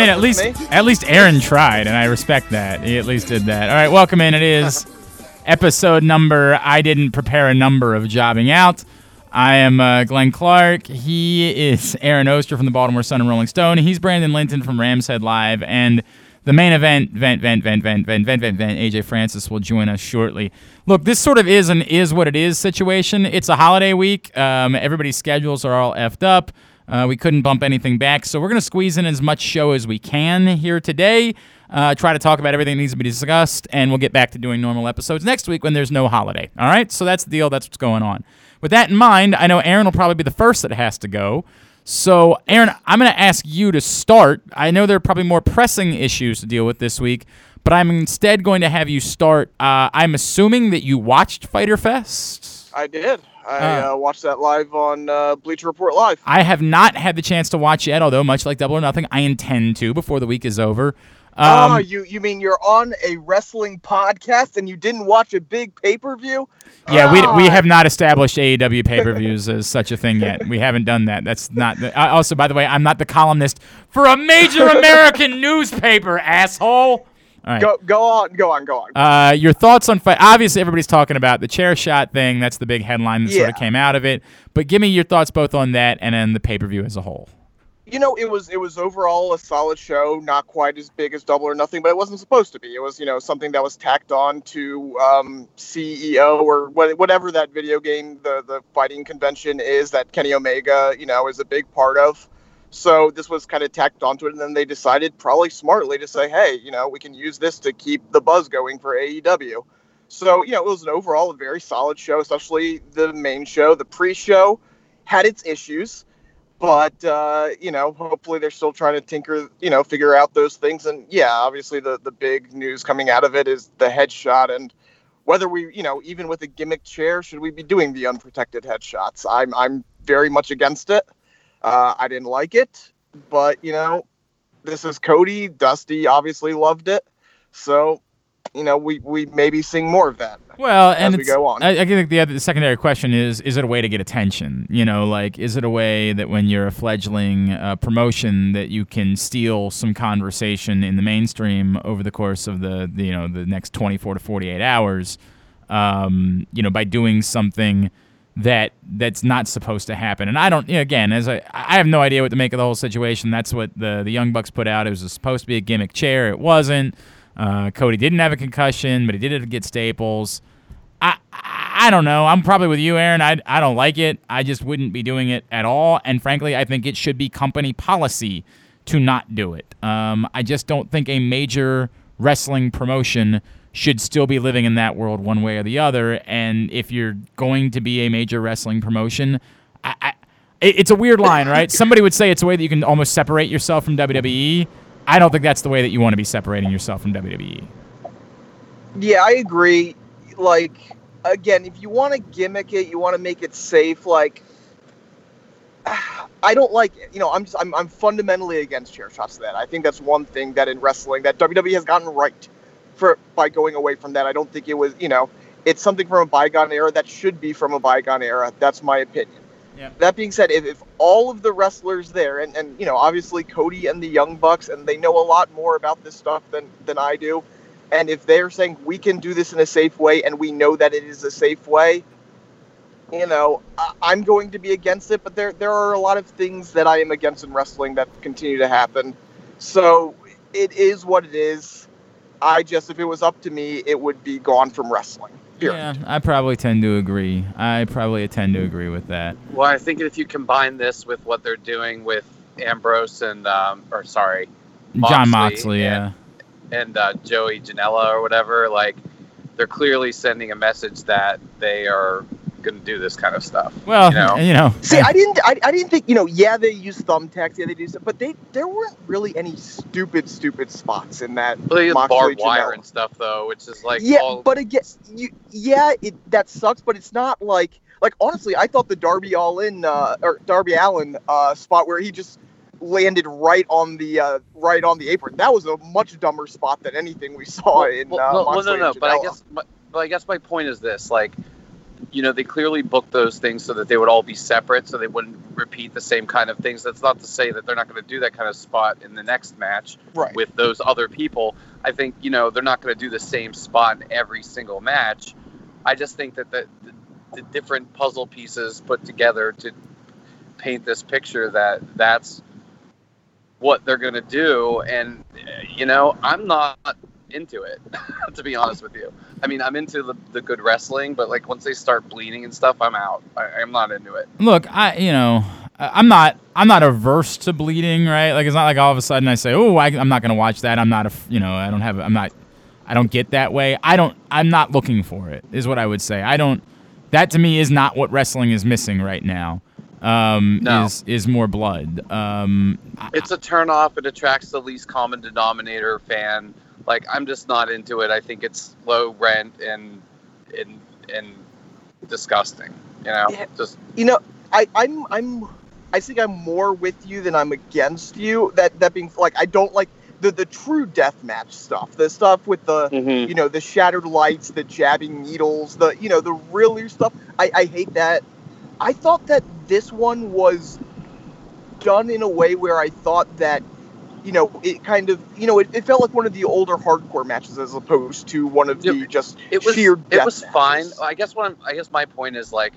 Mean, at least Me? at least Aaron tried, and I respect that. He at least did that. All right, welcome in. It is episode number. I didn't prepare a number of jobbing out. I am uh, Glenn Clark. He is Aaron Oster from the Baltimore Sun and Rolling Stone. He's Brandon Linton from Rams Head Live, and the main event, vent, vent, vent, vent, vent, vent, vent, vent. AJ Francis will join us shortly. Look, this sort of is an is what it is situation. It's a holiday week. Um, everybody's schedules are all effed up. Uh, we couldn't bump anything back, so we're going to squeeze in as much show as we can here today. Uh, try to talk about everything that needs to be discussed, and we'll get back to doing normal episodes next week when there's no holiday. All right, so that's the deal. That's what's going on. With that in mind, I know Aaron will probably be the first that has to go. So, Aaron, I'm going to ask you to start. I know there are probably more pressing issues to deal with this week, but I'm instead going to have you start. Uh, I'm assuming that you watched Fyter Fest. I did. I Ah. uh, watched that live on uh, Bleacher Report Live. I have not had the chance to watch yet, although much like Double or Nothing, I intend to before the week is over. Um, oh, you you mean you're on a wrestling podcast and you didn't watch a big pay per view? yeah, we, we have not established AEW pay per views as such a thing yet. We haven't done that. That's not. The, uh, also, by the way, I'm not the columnist for a major American newspaper, asshole. All right. Go go on, go on, go on. Uh, your thoughts on fight? Obviously, everybody's talking about the chair shot thing. That's the big headline that sort of came out of it. But give me your thoughts both on that and then the pay per view as a whole. you know, it was it was overall a solid show, not quite as big as Double or Nothing, but it wasn't supposed to be. It was you know something that was tacked on to um, CEO or whatever that video game the the fighting convention is that Kenny Omega you know is a big part of. So this was kind of tacked onto it, and then they decided, probably smartly, to say, hey, you know, we can use this to keep the buzz going for AEW. So you know, it was an overall a very solid show, especially the main show. The pre-show had its issues but uh, you know, hopefully they're still trying to tinker, you know, figure out those things. And yeah, obviously the the big news coming out of it is the headshot and whether we, you know, even with a gimmick chair, should we be doing the unprotected headshots? I'm I'm very much against it. Uh, I didn't like it, but you know, this is Cody. Dusty obviously loved it, so you know, we we maybe sing more of that. Well, and we go on. I, I think the other the secondary question is: Is it a way to get attention? You know, like is it a way that when you're a fledgling uh, promotion that you can steal some conversation in the mainstream over the course of the, the you know the next 24 to 48 hours? Um, you know, by doing something that that's not supposed to happen. And I don't you know, again, as I I have no idea what to make of the whole situation. That's what the the Young Bucks put out. It was supposed to be a gimmick chair. It wasn't. Uh, Cody didn't have a concussion, but he did it to get staples. I, I I don't know. I'm probably with you, Aaron. I, I don't like it. I just wouldn't be doing it at all. And frankly, I think it should be company policy to not do it. Um, I just don't think a major wrestling promotion should still be living in that world one way or the other. And if you're going to be a major wrestling promotion, I, I, it's a weird line, right? Somebody would say it's a way that you can almost separate yourself from WWE. I don't think that's the way that you want to be separating yourself from. WWE. Yeah, I agree. Like, again, if you want to gimmick it, you want to make it safe. Like, I don't like. You know, I'm just, I'm I'm fundamentally against chair shots. To that I think that's one thing that in wrestling that WWE has gotten right for by going away from that. I don't think it was. You know, it's something from a bygone era that should be from a bygone era. That's my opinion. Yeah. That being said, if, if all of the wrestlers there, and, and you know, obviously Cody and the Young Bucks, and they know a lot more about this stuff than than I do, and if they're saying we can do this in a safe way, and we know that it is a safe way, you know, I, I'm going to be against it. But there there are a lot of things that I am against in wrestling that continue to happen. So it is what it is. I just, if it was up to me, it would be gone from wrestling. Period. Yeah, I probably tend to agree. I probably tend to agree with that. Well, I think if you combine this with what they're doing with Ambrose and, um, or sorry, John Moxley Moxley, yeah. and- and uh, Joey Janela or whatever, like they're clearly sending a message that they are going to do this kind of stuff. Well, you know? you know, See, I didn't. I, I didn't think. You know, yeah, they use thumbtacks. Yeah, they do stuff, but they there weren't really any stupid, stupid spots in that. Well, they use barbed wire Janela. and stuff though, which is like yeah, all, but again, you, yeah, it that sucks. But it's not like like honestly, I thought the Darby All In uh, or Darby Allin uh, spot where he just landed right on the uh, right on the apron. That was a much dumber spot than anything we saw in well, uh, well, well, no, no, but I guess, but, but I guess my point is this: like, you know, they clearly booked those things so that they would all be separate, so they wouldn't repeat the same kind of things. That's not to say that they're not going to do that kind of spot in the next match right. with those other people. I think you know they're not going to do the same spot in every single match. I just think that the, the, the different puzzle pieces put together to paint this picture that that's what they're going to do and you know i'm not into it to be honest with you i mean i'm into the, the good wrestling but like once they start bleeding and stuff i'm out I, i'm not into it look, I you know, I'm not I'm not averse to bleeding, right? Like it's not like all of a sudden I say, oh, I, I'm not gonna watch that. I'm not a you know, I don't have I'm not I don't get that way. I don't I'm not looking for it. Is what I would say. I don't. That to me is not what wrestling is missing right now. Um, No. is is more blood. Um, it's a turn off it attracts the least common denominator fan like i'm just not into it i think it's low rent and and and disgusting you know Yeah. just you know, I, I'm I'm I think I'm more with you than I'm against you. That that being like I don't like the the true deathmatch stuff. The stuff with the mm-hmm. you know the shattered lights, the jabbing needles, the you know the really stuff. I, I hate that. I thought that this one was done in a way where I thought that you know it kind of you know it, it felt like one of the older hardcore matches as opposed to one of the just it was sheer it was death fine. i guess what I'm, i guess my point is like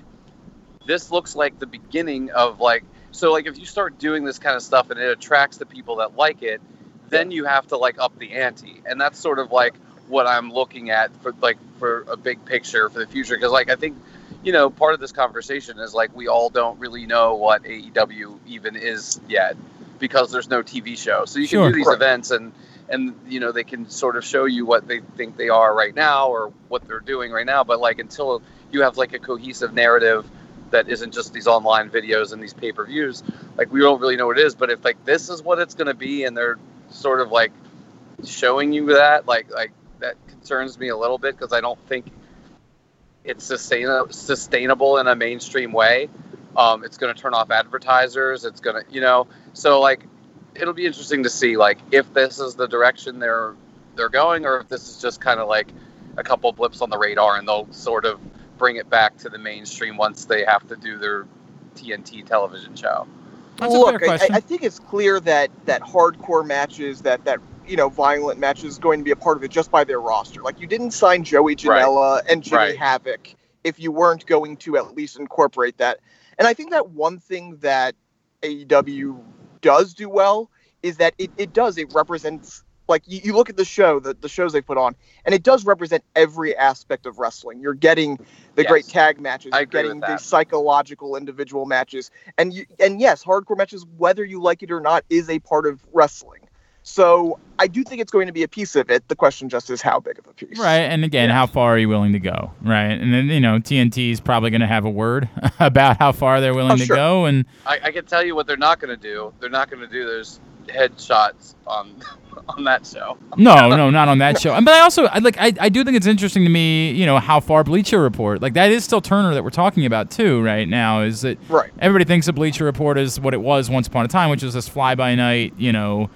this looks like the beginning of like so like if you start doing this kind of stuff and it attracts the people that like it then you have to like up the ante. And that's sort of like what i'm looking at for like for a big picture for the future. Because like i think you know part of this conversation is like we all don't really know what aew even is yet because there's no tv show so you can Sure. do these Right. events and and you know they can sort of show you what they think they are right now or what they're doing right now but like until you have like a cohesive narrative that isn't just these online videos and these pay-per-views like we don't really know what it is but if like this is what it's going to be and they're sort of like showing you that like like that concerns me a little bit because i don't think it's sustain- sustainable in a mainstream way um, it's going to turn off advertisers it's going to you know so like it'll be interesting to see like if this is the direction they're they're going or if this is just kind of like a couple blips on the radar and they'll sort of bring it back to the mainstream once they have to do their TNT television show. That's a Look, fair I. I think it's clear that that hardcore matches, that that you know, violent matches, is going to be a part of it just by their roster. Like you didn't sign Joey Right. Janela and Jimmy Right. Havoc if you weren't going to at least incorporate that. And I think that one thing that AEW does do well is that it, it does it represents like you, you look at the show the, the shows they put on and it does represent every aspect of wrestling. You're getting the Yes. great tag matches you're getting the psychological individual matches and you and yes hardcore matches whether you like it or not is a part of wrestling so i do think it's going to be a piece of it the question just is how big of a piece Right, and again, how far are you willing to go? Right, and then you know TNT is probably going to have a word about how far they're willing Oh, to sure. go, and I, I can tell you what they're not going to do. They're not going to do those headshots on on that show. no, no, not on that show. But I also I, like I, I do think it's interesting to me, you know, how far Bleacher Report like that is still Turner that we're talking about too right now. Is that right everybody thinks of Bleacher Report is what it was once upon a time, which is this fly by night, you know,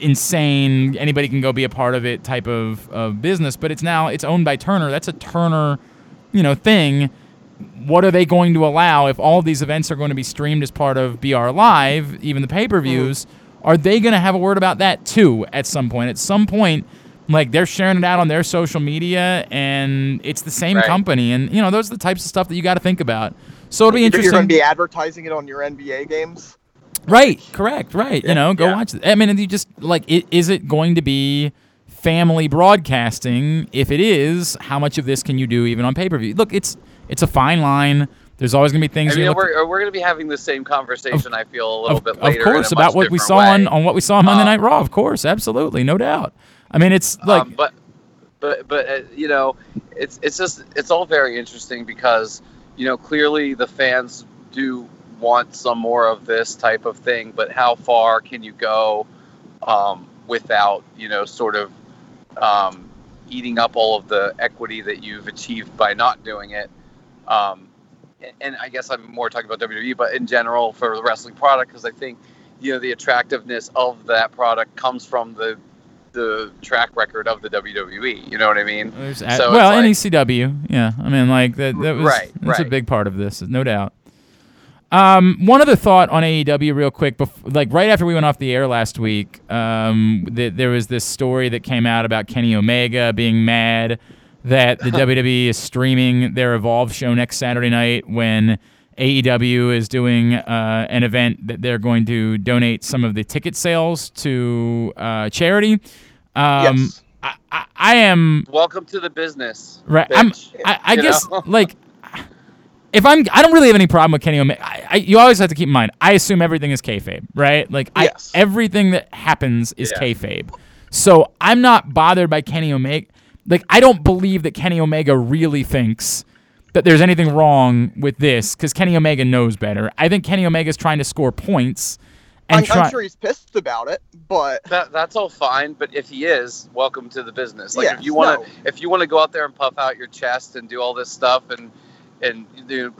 insane. Anybody can go be a part of it type of, of business. But it's now it's owned by Turner. That's a Turner, you know, thing. What are they going to allow if all these events are going to be streamed as part of BR Live, even the pay per views? Mm-hmm. Are they going to have a word about that too at some point? At some point, like they're sharing it out on their social media, and it's the same Right. company, and you know those are the types of stuff that you got to think about. So it'll be interesting. you're going to be advertising it on your nba games Right, correct, right. You know, go Yeah. watch it. I mean, and you just like, i- is it going to be family broadcasting? If it is, how much of this can you do even on pay per view? Look, it's it's a fine line. There's always going to be things. I mean, look- we're, we're going to be having the same conversation. I feel a little of, bit of course, about what we different saw on, on what we saw on Monday Um, Night Raw. Of course, absolutely, no doubt. I mean, it's like um, but but but uh, you know it's it's just it's all very interesting because you know clearly the fans do want some more of this type of thing but how far can you go um, without you know sort of um, eating up all of the equity that you've achieved by not doing it um, and- I guess I'm more talking about WWE but in general for the wrestling product because I think you know the attractiveness of that product comes from the the track record of the WWE. You know what I mean? There's So well, like- NECW, yeah. I mean, like that. That was Right, that's a big part of this, no doubt. Um, one other thought on AEW, real quick. Bef- like right after we went off the air last week, um, th- there was this story that came out about Kenny Omega being mad that the WWE is streaming their Evolve show next Saturday night when AEW is doing uh, an event that they're going to donate some of the ticket sales to uh, charity. Um, Yes. I, I, I am Welcome to the business. Right. I'm. I, I guess know? like if I'm I don't really have any problem with Kenny Omega. I, I, you always have to keep in mind. I assume everything is kayfabe, right? Like I, everything that happens is Yeah. kayfabe. So I'm not bothered by Kenny Omega. Like I don't believe that Kenny Omega really thinks that there's anything wrong with this because Kenny Omega knows better. I think Kenny Omega is trying to score points and I'm, try. I'm sure he's pissed about it, but That, that's all fine, but if he is, welcome to the business. Like Yes, if you want no. to, if you want to go out there and puff out your chest and do all this stuff and and the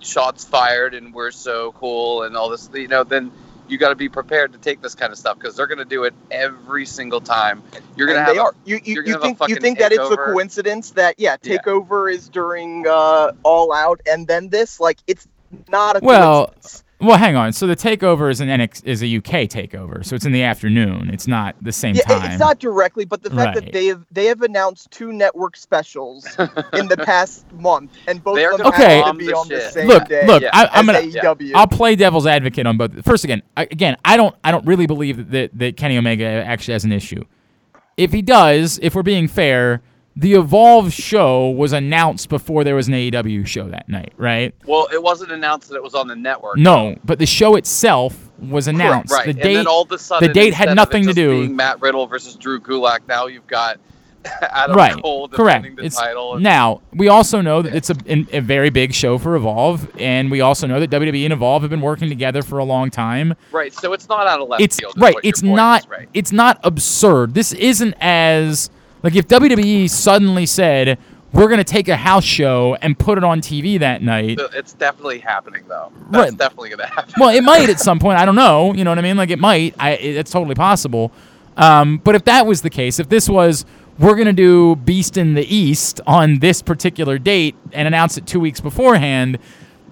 shots fired and we're so cool and all this, you know, then you got to be prepared to take this kind of stuff because they're going to do it every single time. You're going to have they a- are. You you, you're you gonna have think you think that it's a coincidence that yeah, Yeah. takeover is during uh, All Out and then this like it's not a Well, coincidence. Well, hang on. So the takeover is an NX is a UK takeover, so it's in the afternoon. It's not the same Yeah, time. it's not directly, but the fact Right. that they have they have announced two network specials in the past month, and both They're of them gonna Okay. happen bomb to be the on the shit. same look, day. look. Yeah. I, as I'm gonna. AEW. I'll play devil's advocate on both. First, again, I, again, I don't, I don't really believe that, that that Kenny Omega actually has an issue. If he does, if we're being fair, the Evolve show was announced before there was an AEW show that night, right? well, it wasn't announced that it was on the network. No, but the show itself was announced. Right, The and date. then all of a sudden, the date had nothing to do- Matt Riddle versus Drew Gulak. Now you've got Adam right. Cole Correct. defending the It's title. and- now we also know that it's a, a very big show for Evolve, and we also know that WWE and Evolve have been working together for a long time. right, so it's not out of left it's field. right. It's point is, not. right. It's not absurd. This isn't as like if WWE suddenly said we're going to take a house show and put it on TV that night. It's definitely happening, though. That's Right. definitely going to happen. Well, it might at some point. I don't know. You know what I mean? Like it might. I, it's totally possible. Um, but if that was the case, if this was we're gonna do Beast in the East on this particular date and announce it two weeks beforehand,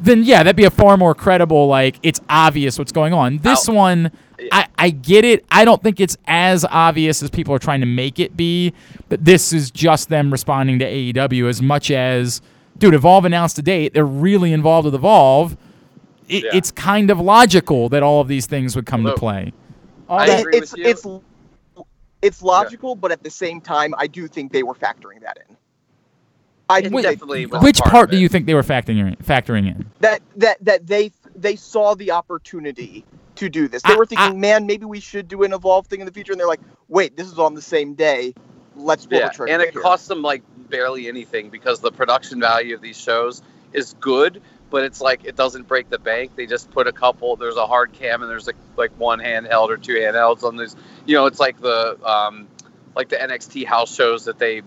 then yeah, that'd be a far more credible. Like it's obvious what's going on. This one, I, I get it. I don't think it's as obvious as people are trying to make it be. But this is just them responding to AEW as much as, dude, Evolve announced a date. They're really involved with Evolve it, Yeah. it's kind of logical that all of these things would come to play. I It- agree it's with you. it's it's logical, but at the same time, I do think they were factoring that in. I It definitely Which part part do you think they were factoring in? Factoring in? that that that they they saw the opportunity to do this. They I- were thinking, I- man, maybe we should do an evolve thing in the future, and they're like, wait, this is on the same day. Let's pull Yeah, the trigger. and it here." costs them like barely anything because the production value of these shows is good, but it's like it doesn't break the bank. They just put a couple. There's a hard cam and there's like like one handheld or two handhelds on these. You know, it's like the um, like the NXT house shows that they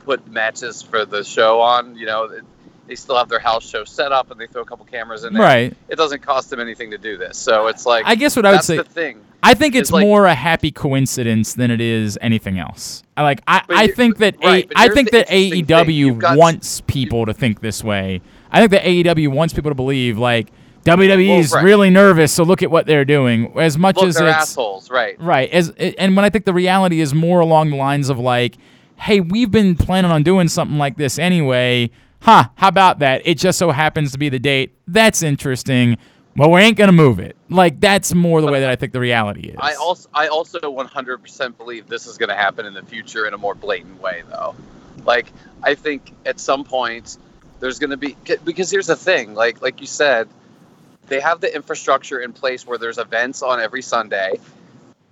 put matches for the show on. You know, it, they still have their house show set up and they throw a couple cameras in there. Right. It doesn't cost them anything to do this, so it's like I guess what I would that's say. the thing. I think it's like- more a happy coincidence than it is anything else. I like. I, I think that right, a, I think that. AEW got- wants people to think this way. I think that AEW wants people to believe like WWE Well, is right. really nervous, so look at what they're doing. As much Look, as they're it's assholes, right? Right. As and when I think the reality is more along the lines of like, hey, we've been planning on doing something like this anyway. Huh, how about that? It just so happens to be the date. That's interesting. well, we ain't gonna move it. Like that's more the way that I think the reality is. I also I also 100% believe this is to happen in the future in a more blatant way though. Like I think at some point there's to be because here's the thing, like like you said, they have the infrastructure in place where there's events on every Sunday.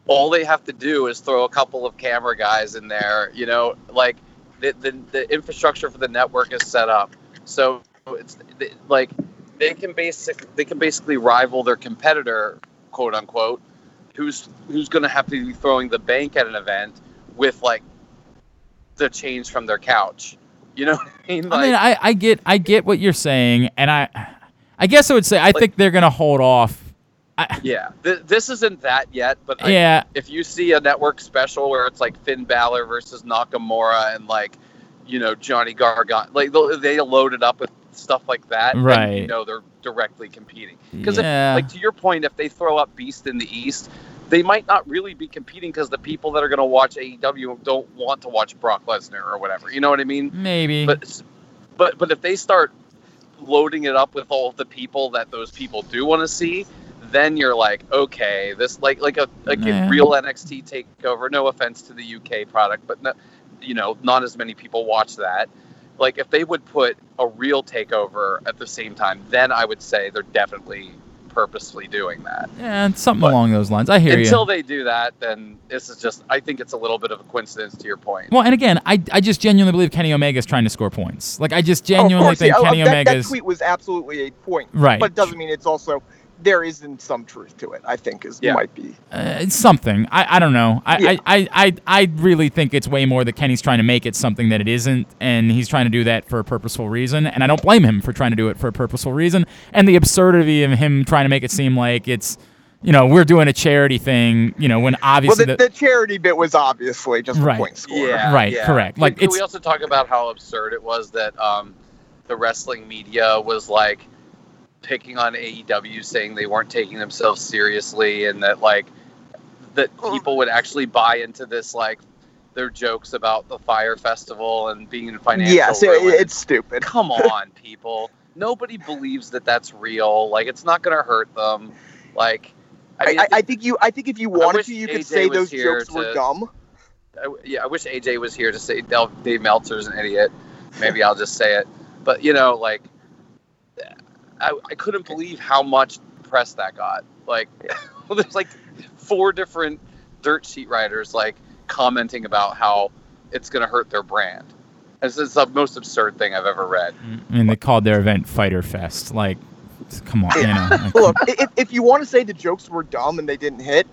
All they have to do is throw a couple of camera guys in there, you know, like the the, the infrastructure for the network is set up. So it's like they can basic they can basically rival their competitor, quote unquote, who's who's going to have to be throwing the bank at an event with like the change from their couch. You know what I mean? I mean, I, I get I get what you're saying, and I I guess I would say I Like- think they're gonna hold off. I, yeah, th- this isn't that yet, but I, yeah, if you see a network special where it's like Finn Balor versus Nakamura and like you know Johnny Gargano, like they'll- load it up with stuff like that, Right. you know they're directly competing. Because Yeah. like to your point, if they throw up Beast in the East, they might not really be competing because the people that are going to watch AEW don't want to watch Brock Lesnar or whatever. You know what I mean? maybe. But but but if they start loading it up with all the people that those people do want to see, then you're like, okay, this like like a like Yeah. a real NXT takeover. No offense to the UK product, but no, you know, not as many people watch that. Like if they would put a real takeover at the same time, then I would say they're definitely purposefully doing that. yeah, something but along those lines. I hear Until you. they do that, then this is just I think it's a little bit of a coincidence to your point. Well, and again, I, I just genuinely believe Kenny Omega is trying to score points. Like I just Oh, genuinely course, think yeah, Kenny uh, that, Omega tweet was absolutely a point, right. but it doesn't mean it's also there isn't some truth to it. I think is Yeah. might be. Uh, it's something. I, I don't know. I, Yeah. I, I, I, I really think it's way more that Kenny's trying to make it something that it isn't, and he's trying to do that for a purposeful reason. And I don't blame him for trying to do it for a purposeful reason. And the absurdity of him trying to make it seem like it's, you know, we're doing a charity thing, you know, when Well, obviously the, the, the charity bit was obviously just Right. a point score. Yeah, Right, yeah. correct. Like, can, it's- we also talk about how absurd it was that um, the wrestling media was like picking on AEW, saying they weren't taking themselves seriously, and that like that oh. people would actually buy into this like their jokes about the Fyre Festival and being in financial Yes, it, ruin. it's stupid. come on, people. Nobody believes that that's real. Like, it's not going to hurt them. Like, I, I, mean, I, I think you. I think if you wanted to, you could say those jokes were dumb. I, yeah, I wish AJ was here to say Dave Meltzer's an idiot. Maybe I'll just say it. But you know, like, I, I couldn't believe how much press that got. Like, there's like four different dirt sheet writers like commenting about how it's going to hurt their brand. This is the most absurd thing I've ever read. Mm, I mean, they called their event Fyter Fest. Like, come on, you know. like, Look, if, if you want to say the jokes were dumb and they didn't hit,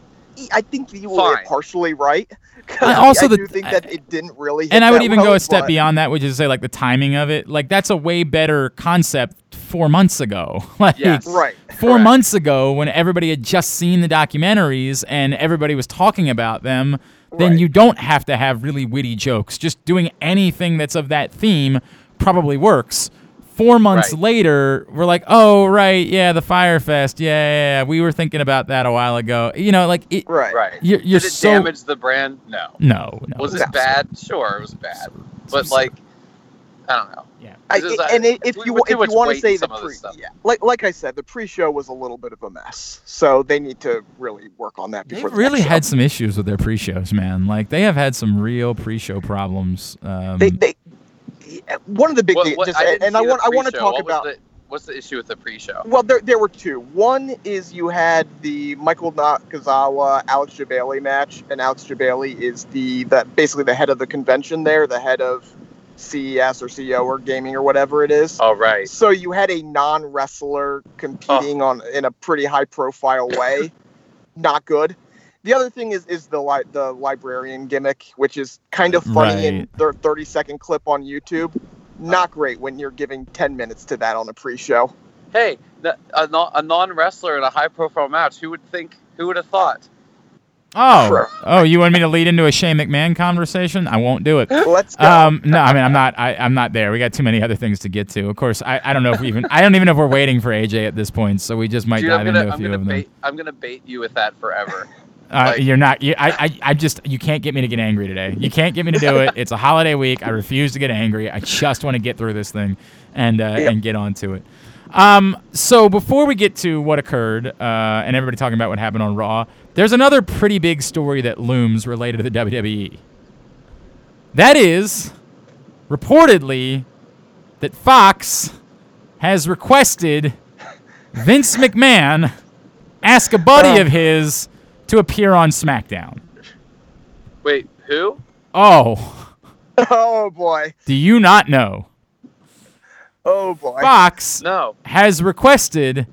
I think you were Fine. partially right. I also I the- do think that it didn't really. Hit and I would that even well, go a step but- beyond that, which is say, like the timing of it. Like that's a way better concept four months ago. like Yes. Right. four Correct. months ago, when everybody had just seen the documentaries and everybody was talking about them, then Right. you don't have to have really witty jokes. Just doing anything that's of that theme probably works. Four months Right. later, we're like, oh right, yeah, the Fyre Fest, yeah, yeah, yeah, we were thinking about that a while ago. You know, like it, Right. Right. You're, you're Did it so damage the brand? No. no, no. Was it's it bad? Sure, it was bad. But like, I don't know. Yeah. I, It's just, and i- if we you put wa- too if you want to say the pre, this yeah, like like I said, the pre-show was a little bit of a mess, so they need to really work on that They've the really next show. had some issues with their pre-shows, man. Like they have had some real pre-show problems. Um, They, they, yeah, one of the big What- things, what- just, didn't and I want I want to talk about. the- what's the issue with the pre-show? Well, there, there were two. One is you had the Michael Nakazawa Alex Jebailey match, and Alex Jebailey is the that basically the head of the convention there, the head of CES or CEO or gaming or whatever it is. All right. So you had a non wrestler competing oh. on in a pretty high profile way. Not good. The other thing is is the li- the librarian gimmick, which is kind of funny in Right. their 30 second clip on YouTube. Not great when you're giving 10 minutes to that on a pre-show. Hey, th- a, non- a non-wrestler in a high-profile match. Who would think? Who would have thought? oh, Sure. oh, you want me to lead into a Shane McMahon conversation? I won't do it. Let's go. Um, no, I mean I'm not. I, I'm not there. We got too many other things to get to. Of course, I, I don't know if we even. I don't even know if we're waiting for AJ at this point. So we just might Dude, dive I'm gonna, into a I'm few gonna of them. I'm gonna bait you with that forever. Uh, you're not. You, I, I. I just. You can't get me to get angry today. You can't get me to do it. It's a holiday week. I refuse to get angry. I just want to get through this thing, and uh, Yeah. and get on to it. Um, so before we get to what occurred, uh, and everybody talking about what happened on Raw, there's another pretty big story that looms related to the WWE. That is, reportedly, that Fox has requested Vince McMahon ask a buddy of his to appear on SmackDown. Wait, who? Oh, Oh boy. do you not know? Oh boy. Fox No. has requested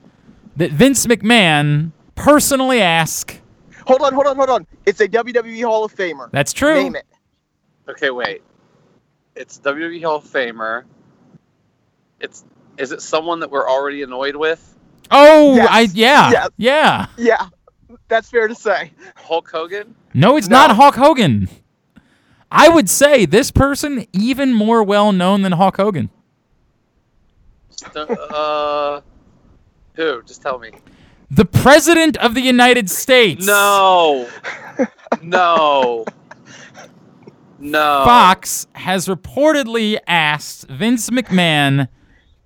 that Vince McMahon personally ask. Hold on, hold on, hold on. It's a WWE Hall of Famer. That's true. Name it. Okay, wait. It's WWE Hall of Famer. It's is it someone that we're already annoyed with? Oh, Yes. I yeah, Yes. yeah. Yeah, that's fair to say. Hulk Hogan? No, it's No. not Hulk Hogan. I would say this person even more well known than Hulk Hogan. Uh, who? Just tell me. The President of the United States. No. No. No. Fox has reportedly asked Vince McMahon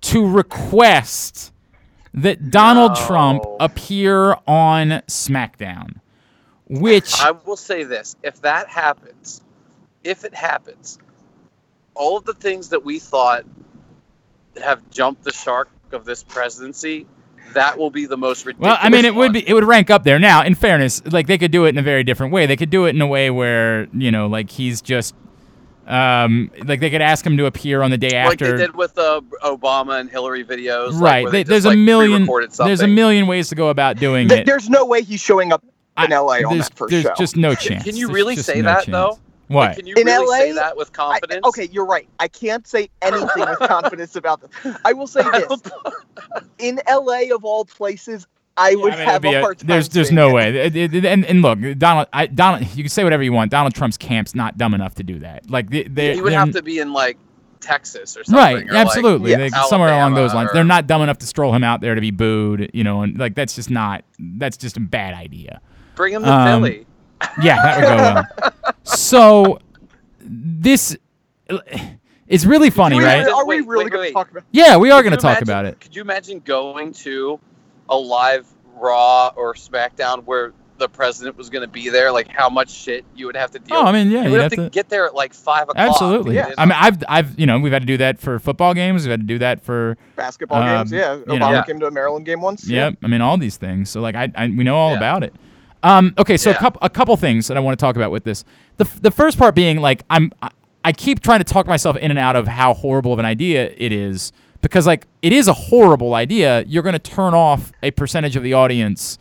to request that Donald No. Trump appear on SmackDown, which I will say this: if that happens, if it happens, all of the things that we thought have jumped the shark of this presidency, that will be the most ridiculous. Well, I mean, it would be it would rank up there. Now, in fairness, like they could do it in a very different way. They could do it in a way where you know, like he's just, um, like they could ask him to appear on the day like after. they did with the Obama and Hillary videos. right. where They, they there's just, a million. There's a million ways to go about doing Th- it. There's no way he's showing up in I- LA on there's, that first there's show. just no chance. Can you really say no that chance. though? What? Like, can you In really say LA, that with I- confidence? okay, you're right. I can't say anything with confidence about this. I will say this: in LA, of all places, I would I mean, have it'd a a- hard time. There's there's no it. way. It- it- it- and, and look, Donald, I, Donald, you can say whatever you want. Donald Trump's camp's not dumb enough to do that. Like they, they he would have to be in like Texas or something. Right, or, like, absolutely. yeah, They- somewhere along Alabama those lines. or- They're not dumb enough to stroll him out there to be booed, you know, and like that's just not that's just a bad idea. Bring him to Um, Philly. Yeah, that would go well. So this it's really funny, Are we, right? are we Wait, really wait, going wait. to talk about? Yeah, we are Could going to you talk imagine- about it. Could you imagine going to a live Raw or SmackDown where the president was going to be there? Like how much shit you would have to deal. Oh, I mean, yeah, you you'd have have to to get there at like five o'clock. Absolutely. Yeah. I mean, I've I've you know, we've had to do that for football games, we've had to do that for Basketball Um, games, yeah. you Obama know. Yeah. came to a Maryland game once. Yep. I mean, all these things. So like, I, I we know all Yeah. about it. Um, okay, so a couple a couple things that I want to talk about with this. The the first part being like I'm I, I keep trying to talk myself in and out of how horrible of an idea it is because like it is a horrible idea. You're going to turn off a percentage of the audience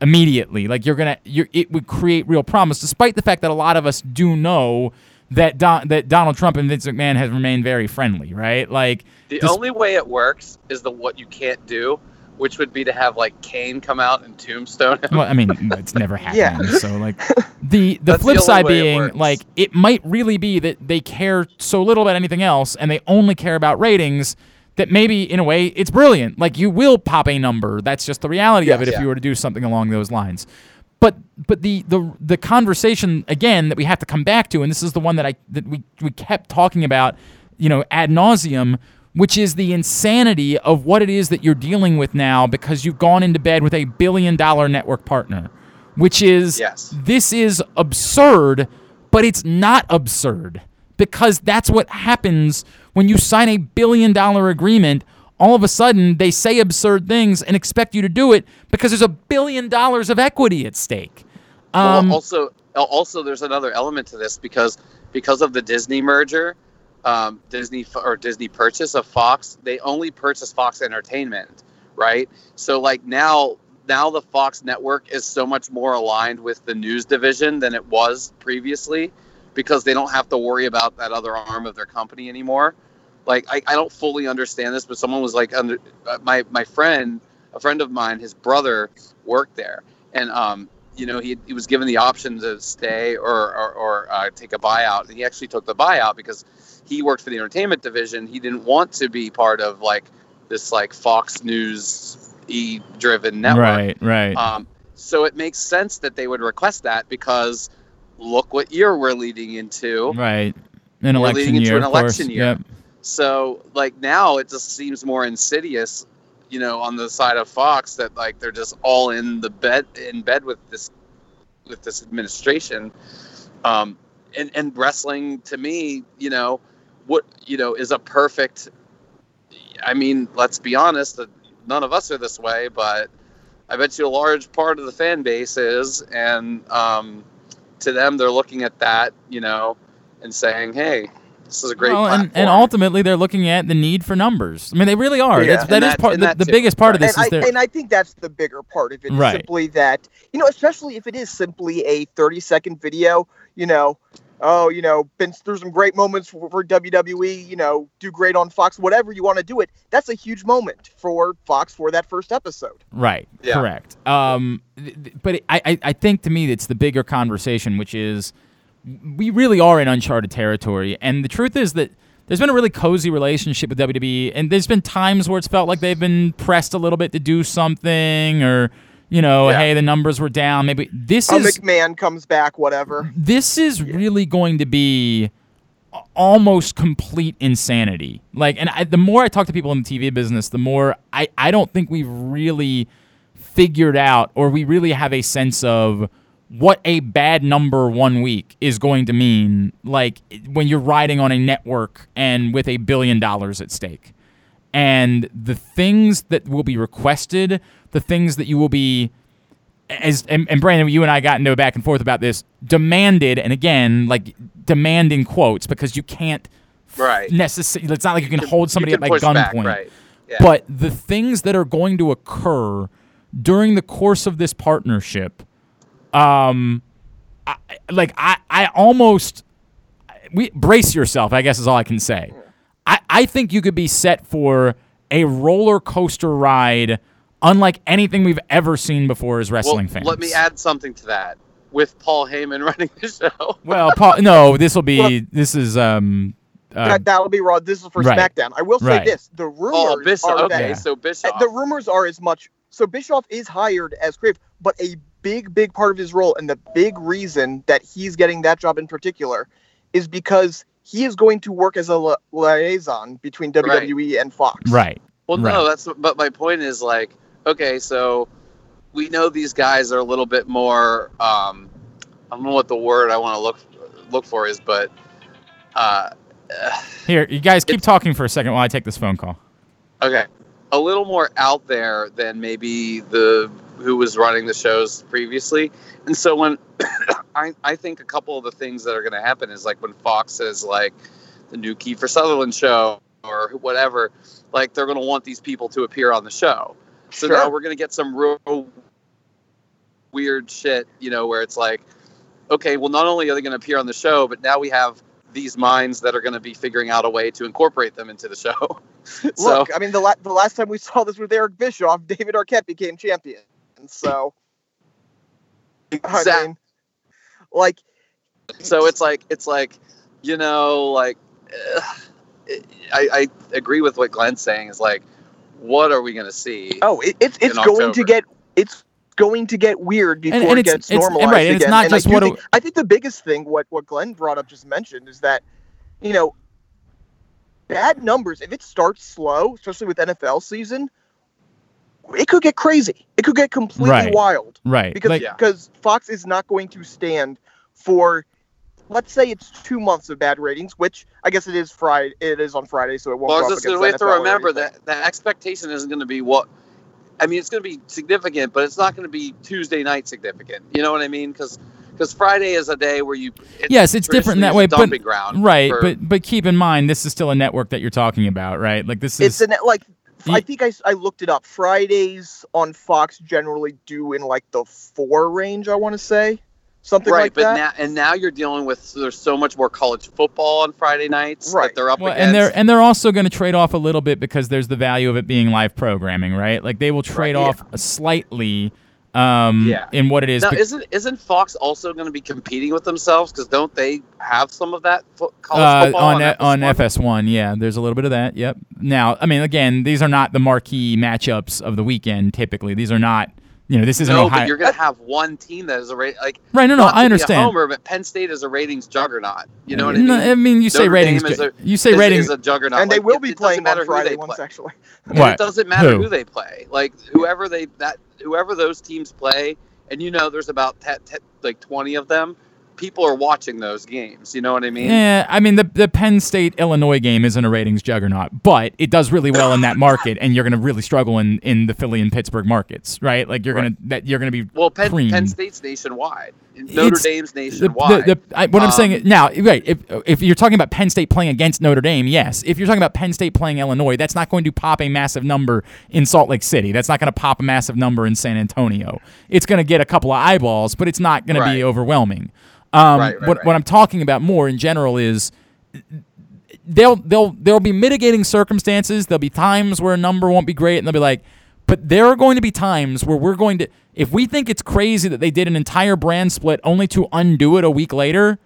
immediately. Like you're gonna you're it would create real problems, despite the fact that a lot of us do know that Don, that Donald Trump and Vince McMahon has remained very friendly, right? Like The Dis- only way it works is the what you can't do, which would be to have like Kane come out and tombstone him. Well, I mean, it's never happened. Yeah. So like the the That's flip the side way it being like it might really be that they care so little about anything else and they only care about ratings that maybe in a way it's brilliant. Like you will pop a number. That's just the reality of it Yes. if you were to do something along those lines. But but the, the the conversation again that we have to come back to, and this is the one that I that we, we kept talking about, you know, ad nauseum, which is the insanity of what it is that you're dealing with now because you've gone into bed with a billion dollar network partner, which is Yes. this is absurd, but it's not absurd because that's what happens when you sign a billion dollar agreement. All of a sudden, they say absurd things and expect you to do it because there's a billion dollars of equity at stake. Well, Um, also, also, there's another element to this because because of the Disney merger, um, Disney or Disney purchase of Fox, they only purchase Fox Entertainment, right? So like now, now the Fox network is so much more aligned with the news division than it was previously, because they don't have to worry about that other arm of their company anymore. Like I, I don't fully understand this, but someone was like, under, uh, my my friend, a friend of mine, his brother worked there, and um, you know, he, he was given the option to stay or or, or uh, take a buyout. And he actually took the buyout because he worked for the entertainment division. He didn't want to be part of like this like Fox News e driven network. right, right. Um, so it makes sense that they would request that because look what year we're leading into. Right. An We're election year, an of course. election year. Yep. So like now it just seems more insidious you know, on the side of Fox that like they're just all in the bed in bed with this with this administration. Um, and and wrestling to me, you know, what you know is a perfect. I mean, let's be honest. that None of us are this way, but I bet you a large part of the fan base is, and um, to them, they're looking at that, you know, and saying, "Hey, this is a great Well, and, and ultimately they're looking at the need for numbers. I mean, they really are. Yeah. That's, that And is that- part. The, that the biggest part of and this I, is there. and I think that's the bigger part of it. Right. Simply that, you know, especially if it is simply a 30 second video, you know, oh, you know, been through some great moments for, for WWE, you know, do great on Fox, whatever you want to do it. That's a huge moment for Fox for that first episode. Right. Yeah. Correct. Um, th- th- but I, I, I think to me it's the bigger conversation, which is we really are in uncharted territory, and the truth is that there's been a really cozy relationship with WWE, and there's been times where it's felt like they've been pressed a little bit to do something, or you know, Yeah. hey, the numbers were down. Maybe this Oh, is McMahon comes back, whatever. this is really going to be almost complete insanity. Like, and I, the more I talk to people in the TV business, the more I, I don't think we've really figured out or we really have a sense of what a bad number one week is going to mean. Like when you're riding on a network and with a billion dollars at stake and the things that will be requested, the things that you will be as and, and Brandon, you and I got into a back and forth about this. Demanded, and again, like demanding quotes because you can't Right. necessarily. It's not like you can hold somebody you at can like gunpoint. right? Yeah. But the things that are going to occur during the course of this partnership, um, I, like I, I almost we brace yourself. I guess is all I can say. I, I think you could be set for a roller coaster ride, unlike anything we've ever seen before as wrestling well, fans. let me add something to that. With Paul Heyman running the show, Well, Paul, no, this will be. This is um. Uh, that, that'll be raw. This is for right. SmackDown. I will say Right. this: the rumors oh Bischoff. are Okay, that so Bischoff. the rumors are as much. So Bischoff is hired as Crave, but a big, big part of his role and the big reason that he's getting that job in particular is because he is going to work as a li- liaison between WWE and Fox. right. Well, Right. no, that's but my point is like, okay, so we know these guys are a little bit more. Um, I don't know what the word I want to look look for is, but uh, Here, you guys keep talking for a second while I take this phone call. okay, a little more out there than maybe the who was running the shows previously. And so when I I think a couple of the things that are going to happen is like when Fox says like the new Kiefer Sutherland show or whatever, like they're going to want these people to appear on the show. So Sure. now we're going to get some real weird shit, you know, where it's like, okay, well, not only are they going to appear on the show, but now we have these minds that are going to be figuring out a way to incorporate them into the show. so Look, I mean, the la- the last time we saw this with Eric Bischoff, David Arquette became champion. And so, I mean, like, so it's like it's like you know like uh, I, I agree with what Glenn's saying is like what are we going to see oh, it, it's it's going to get it's going to get weird before and it gets it's- and normalized right, and it's again. not and I just do what think, I think the biggest thing what what Glenn brought up just mentioned is that you know bad numbers if it starts slow, especially with NFL season, it could get crazy. It could get completely Right. wild. Right. because like, because Fox is not going to stand for let's say it's two months of bad ratings, which I guess it is Friday. It is on Friday, so it won't. well go it's up just we have to NFL or remember that the expectation isn't going to be what I mean it's going to be significant but it's not going to be Tuesday night significant you know what I mean because because Friday is a day where you it's Yes, it's different in that way, but- ground right, for- but but keep in mind this is still a network that you're talking about, right? Like this It's is an like I think I, s- I looked it up. Fridays on Fox generally do in like the four range. I want to say something right like but that. now and now you're dealing with there's so much more college football on Friday nights Right. that they're up well, against and they're and they're also going to trade off a little bit because there's the value of it being live programming, right? Like they will trade Right, yeah. off slightly um Yeah. in what it is. Now, bec- isn't isn't Fox also going to be competing with themselves? Because don't they have some of that fo- college uh, football on F- on FS1? FS1, yeah, there's a little bit of that. Yep. Now, I mean, again, these are not the marquee matchups of the weekend. Typically, these are not You know, this isn't no, Ohio. but you're going to have one team that is a rate like. right? No, no, not I understand. Homer, but Penn State is a ratings juggernaut. You know what I mean? No, I mean, you say Notre ratings. Ju- a- you say Is- ratings. is a juggernaut, and they will it- be it doesn't playing matter on Friday once play. actually. And What? It doesn't matter Who? who? they play. Like whoever they that whoever those teams play, and you know there's about te- te- like 20 of them. People are watching those games. You know what I mean? Yeah, I mean the the Penn State Illinois game isn't a ratings juggernaut, but it does really well in that market, and you're going to really struggle in, in the Philly and Pittsburgh markets, right? Like you're going to that you're going to be Well, Penn. Penn State's nationwide. Notre It's- Dame's the, nationwide. the, the, I, what I'm saying Um, now, right? If if you're talking about Penn State playing against Notre Dame, yes. If you're talking about Penn State playing Illinois, that's not going to pop a massive number in Salt Lake City. That's not going to pop a massive number in San Antonio. It's going to get a couple of eyeballs, but it's not going to be overwhelming. Um, Right, right, what right. what I'm talking about more in general is they'll they'll there'll be mitigating circumstances. There'll be times where a number won't be great, and they'll be like, but there are going to be times where we're going to, if we think it's crazy that they did an entire brand split only to undo it a week later,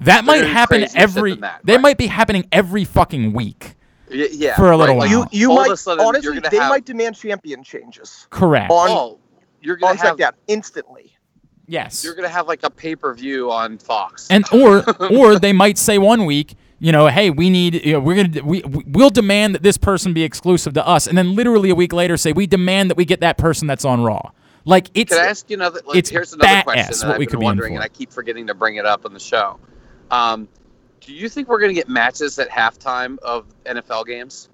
that might happen every. than that, They might be happening every fucking week. Y- yeah, for a little right, while. You you all might sudden honestly they have- might demand champion changes Correct. on Oh, you're gonna on have SmackDown instantly. Yes. you're gonna have like a pay per view on Fox. and or or they might say one week, you know, hey, we need, you know, we're gonna we we'll demand that this person be exclusive to us, and then literally a week later say we demand that we get that person that's on Raw. Like it's Can I ask you another? Like, it's here's another question that what I've we been could be in wondering, and I keep forgetting to bring it up on the show. Um, do you think we're going to get matches at halftime of NFL games?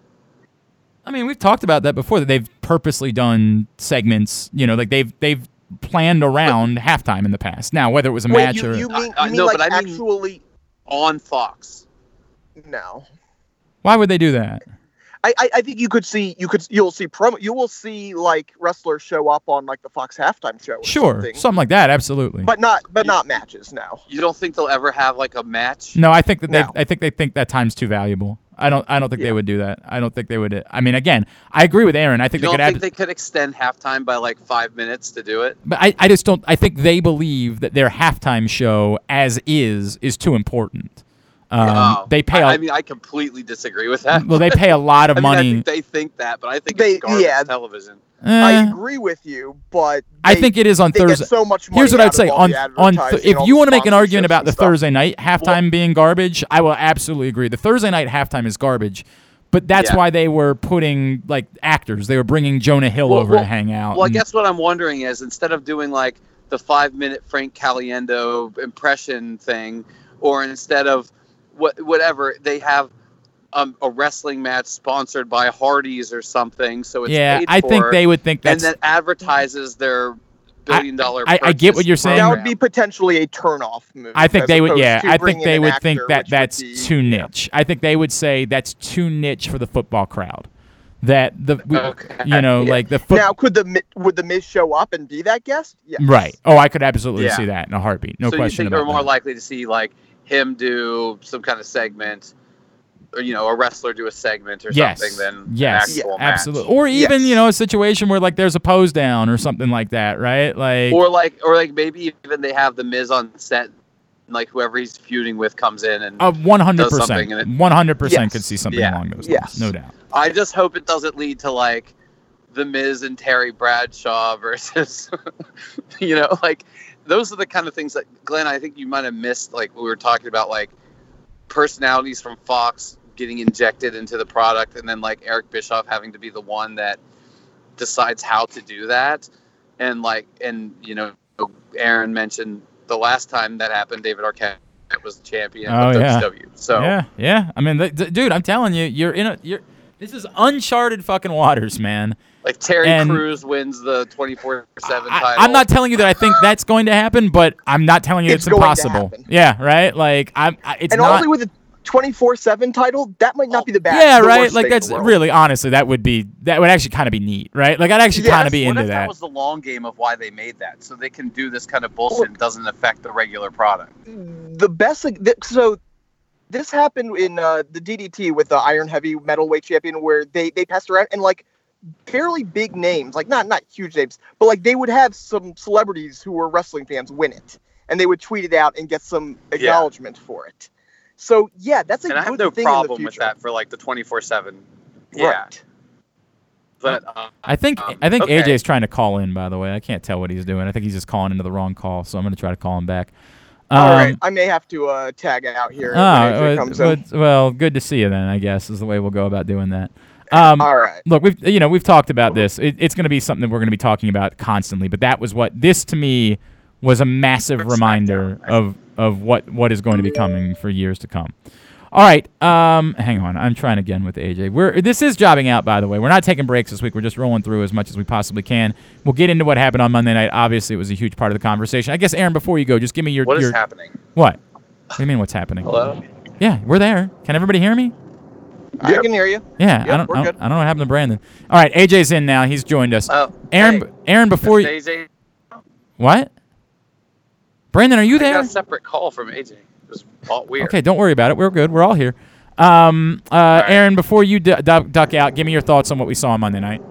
I mean, we've talked about that before that they've purposely done segments, you know, like they've they've planned around halftime in the past. Now, whether it was a Wait, match you, or you mean, I- I you mean know, like but I mean- actually On Fox. no. why would they do that? I, I, I think you could see you could you'll see promo you will see like wrestlers show up on like the Fox halftime show. Or Sure, something. something like that, absolutely. but not but not matches. No. You don't think they'll ever have like a match? No, I think that they No. I think they think that time's too valuable. I don't I don't think they would do that. I don't think they would. I mean, again, I agree with Aaron. I think You they don't could think add, they could extend halftime by like five minutes to do it? but I, I just don't. I think they believe that their halftime show as is is too important. Um, Oh, they pay. I a- mean, I completely disagree with that. well, they pay a lot of I mean, I money. think they think that, but I think They- it's garbage yeah. television. I Eh, agree with you, but I think it is on Thursday. so much money Here's what I'd say on on th- if you want to make an argument about the stuff. Thursday night halftime being garbage, I will absolutely agree. The Thursday night halftime is garbage, but that's Yeah. why they were putting like actors. They were bringing Jonah Hill Well- over well- to hang out. Well, I guess what I'm wondering is instead of doing like the five minute Frank Caliendo impression thing, or instead of what whatever they have um, a wrestling match sponsored by Hardee's or something, so it's yeah, paid I think they would think that's and that's. that advertises their billion dollar. I- I get what you're saying. that would be potentially a turnoff move. I think they would. Yeah, I think they an would think that that's be- too yeah. niche. I think they would say that's too niche for the football crowd. That the we- Okay. you know Yeah. like the foot. Now, could the would the Miz show up and be that guest? Yes. Right. Oh, I could absolutely Yeah. see that in a heartbeat. No so question you think about we're more that. likely to see like him do some kind of segment, or you know, a wrestler do a segment or yes. something than yes. an actual Yeah, match. absolutely. Or even Yes. you know a situation where like there's a pose down or something like that, right? Like or like or like maybe even they have the Miz on set, and, like whoever he's feuding with comes in, and uh, 100 does percent, something and it- 100 percent Yes. could see something Yeah. along those Yes. lines, no doubt. I just hope it doesn't lead to like the Miz and Terry Bradshaw versus, you know, like those are the kind of things that Glenn. I think you might have missed. Like we were talking about, like personalities from Fox getting injected into the product, and then like Eric Bischoff having to be the one that decides how to do that, and like and you know, Aaron mentioned the last time that happened, David Arquette was the champion Oh, of yeah. WCW. So Yeah, yeah. I mean, th- th- dude, I'm telling you, you're in a you're. This is uncharted fucking waters, man. Like Terry And- Crews wins the twenty four seven I, title. I'm not telling you that I think that's going to happen, but I'm not telling you it's, It's going impossible. happen. Yeah, right. Like I'm. I, it's and not. only with a 24/7 title, that might not be the bad. yeah, the right. Like that's really honestly that would be that would actually kind of be neat, right? Like I'd actually Yes, kind of be what into if that. that. was the long game of why they made that, so they can do this kind of bullshit and doesn't affect the regular product. the best. thing- th- So this happened in uh, the DDT with the Iron Heavy Metalweight Champion, where they they passed around and like fairly big names, like not not huge names, but like they would have some celebrities who were wrestling fans win it, and they would tweet it out and get some acknowledgement for it. So yeah, that's a And good I have no problem with that for like the twenty four seven. Yeah, Right. But uh, I think Um, I think okay. AJ's trying to call in. By the way, I can't tell what he's doing. I think he's just calling into the wrong call. So I'm going to try to call him back. Um, All right, I may have to uh, tag out here. when oh, AJ well, comes in. well, well, good to see you then. I guess is the way we'll go about doing that. Um, All right. Look, we've you know we've talked about this. It, it's going to be something that we're going to be talking about constantly. But that was what this to me was a massive reminder of of what what is going to be coming for years to come. All right, um, hang on. I'm trying again with AJ. We're this is jobbing out, by the way. We're not taking breaks this week. We're just rolling through as much as we possibly can. We'll get into what happened on Monday night. Obviously, it was a huge part of the conversation. I guess, Aaron, before you go, just give me your what is your happening? what? What do you mean? What's happening? Hello. Yeah, we're there. Can everybody hear me? I can hear you. Yeah, I don't. we're I don't, good. I don't know what happened to Brandon. All right, AJ's in now. He's joined us. Oh, Aaron, hey, Aaron, before you, AJ, what? Brandon, are you I got there? a separate call from AJ. It was all weird. Okay, don't worry about it. We're good. We're all here. Um, uh, right. Aaron, before you du- du- duck out, give me your thoughts on what we saw on Monday night.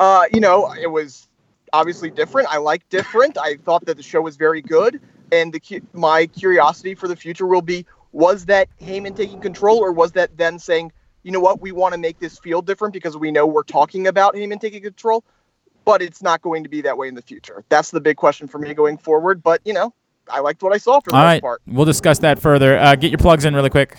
Uh, you know, it was obviously different. I like different. I thought that the show was very good, and the my curiosity for the future will be: was that Heyman taking control, or was that them saying, you know what, we want to make this feel different because we know we're talking about Heyman taking control, but it's not going to be that way in the future. That's the big question for me going forward. But you know, I liked what I saw for the All most right, part. we'll discuss that further. Uh, get your plugs in really quick.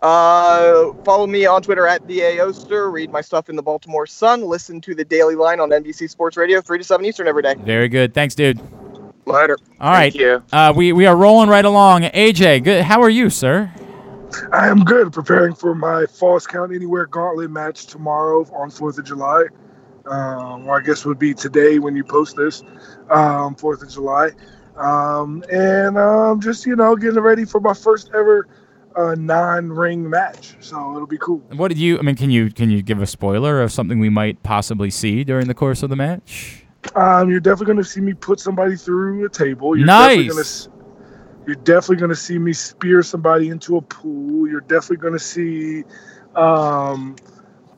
Uh, follow me on Twitter at the Aoster. Read my stuff in the Baltimore Sun. Listen to the Daily Line on NBC Sports Radio, three to seven Eastern every day. Very good. Thanks, dude. Later. All right, Thank you. uh, we we are rolling right along. AJ, good. How are you, sir? I am good. Preparing for my Falls Count Anywhere Gauntlet match tomorrow on Fourth of July. Um, or I guess would be today when you post this, um, Fourth of July. Um, and um, just you know getting ready for my first ever uh, non-ring match. So it'll be cool. What did you? I mean, can you can you give a spoiler of something we might possibly see during the course of the match? Um, you're definitely going to see me put somebody through a table. You're Definitely gonna, Nice. you're definitely going to see me spear somebody into a pool. You're definitely going to see um,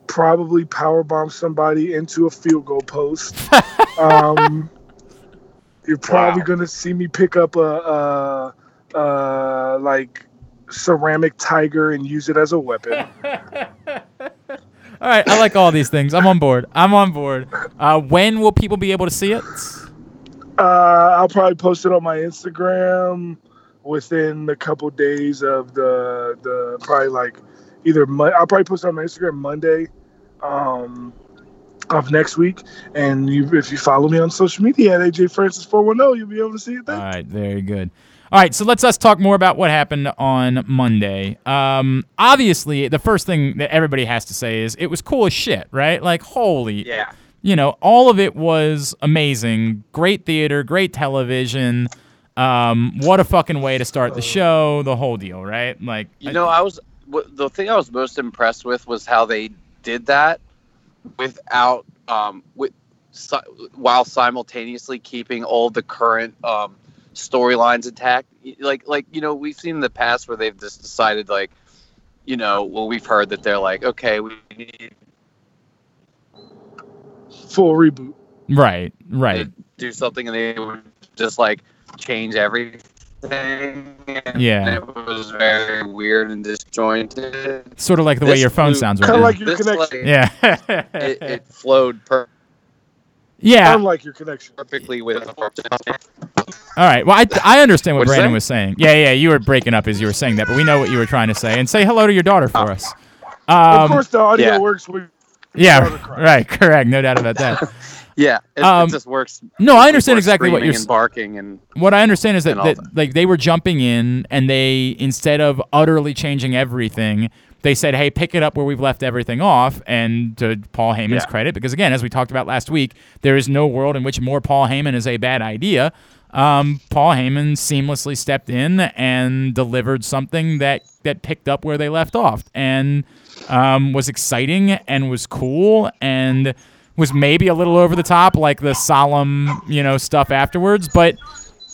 probably power bomb somebody into a field goal post. um, you're probably going to see me pick up a, a, a like ceramic tiger and use it as a weapon. All right, I like all these things. I'm on board. I'm on board. Uh, when will people be able to see it? Uh, I'll probably post it on my Instagram within a couple days of the the probably like either Mon- I'll probably post it on my Instagram Monday um, of next week. And you, if you follow me on social media at AJ Francis four one zero, you'll be able to see it All then. right, very good. All right, so let's us talk more about what happened on Monday. Um, obviously, the first thing that everybody has to say is it was cool as shit, right? Like, holy, Yeah. you know, all of it was amazing. Great theater, great television. Um, what a fucking way to start the show, the whole deal, right? Like, You know, I was the thing I was most impressed with was how they did that without um with while simultaneously keeping all the current um storylines intact. Like like you know, we've seen in the past where they've just decided like you know, well we've heard that they're like, okay, we need Full reboot. right, right. do something and they would just like change everything. And Yeah. It was very weird and disjointed. Sort of like the way your phone flew- sounds Kind of now. like your This, connection. like, yeah. it, it flowed per- yeah. Unlike your connection. perfectly with All right. Well, I, I understand what What'd Brandon say? was saying. Yeah, yeah. You were breaking up as you were saying that, but we know what you were trying to say. And say hello to your daughter for us. Um, of course, the audio yeah. works with. Yeah. Right. Correct. No doubt about that. Yeah, it, Um, it just works. No, I understand exactly what you're. and barking and What I understand is that, that that. like they were jumping in and they instead of utterly changing everything, they said, "Hey, pick it up where we've left everything off." And to Paul Heyman's Yeah. credit, because again, as we talked about last week, there is no world in which more Paul Heyman is a bad idea. Um, Paul Heyman seamlessly stepped in and delivered something that that picked up where they left off, and um, was exciting and was cool and was maybe a little over the top, like the solemn, you know, stuff afterwards, but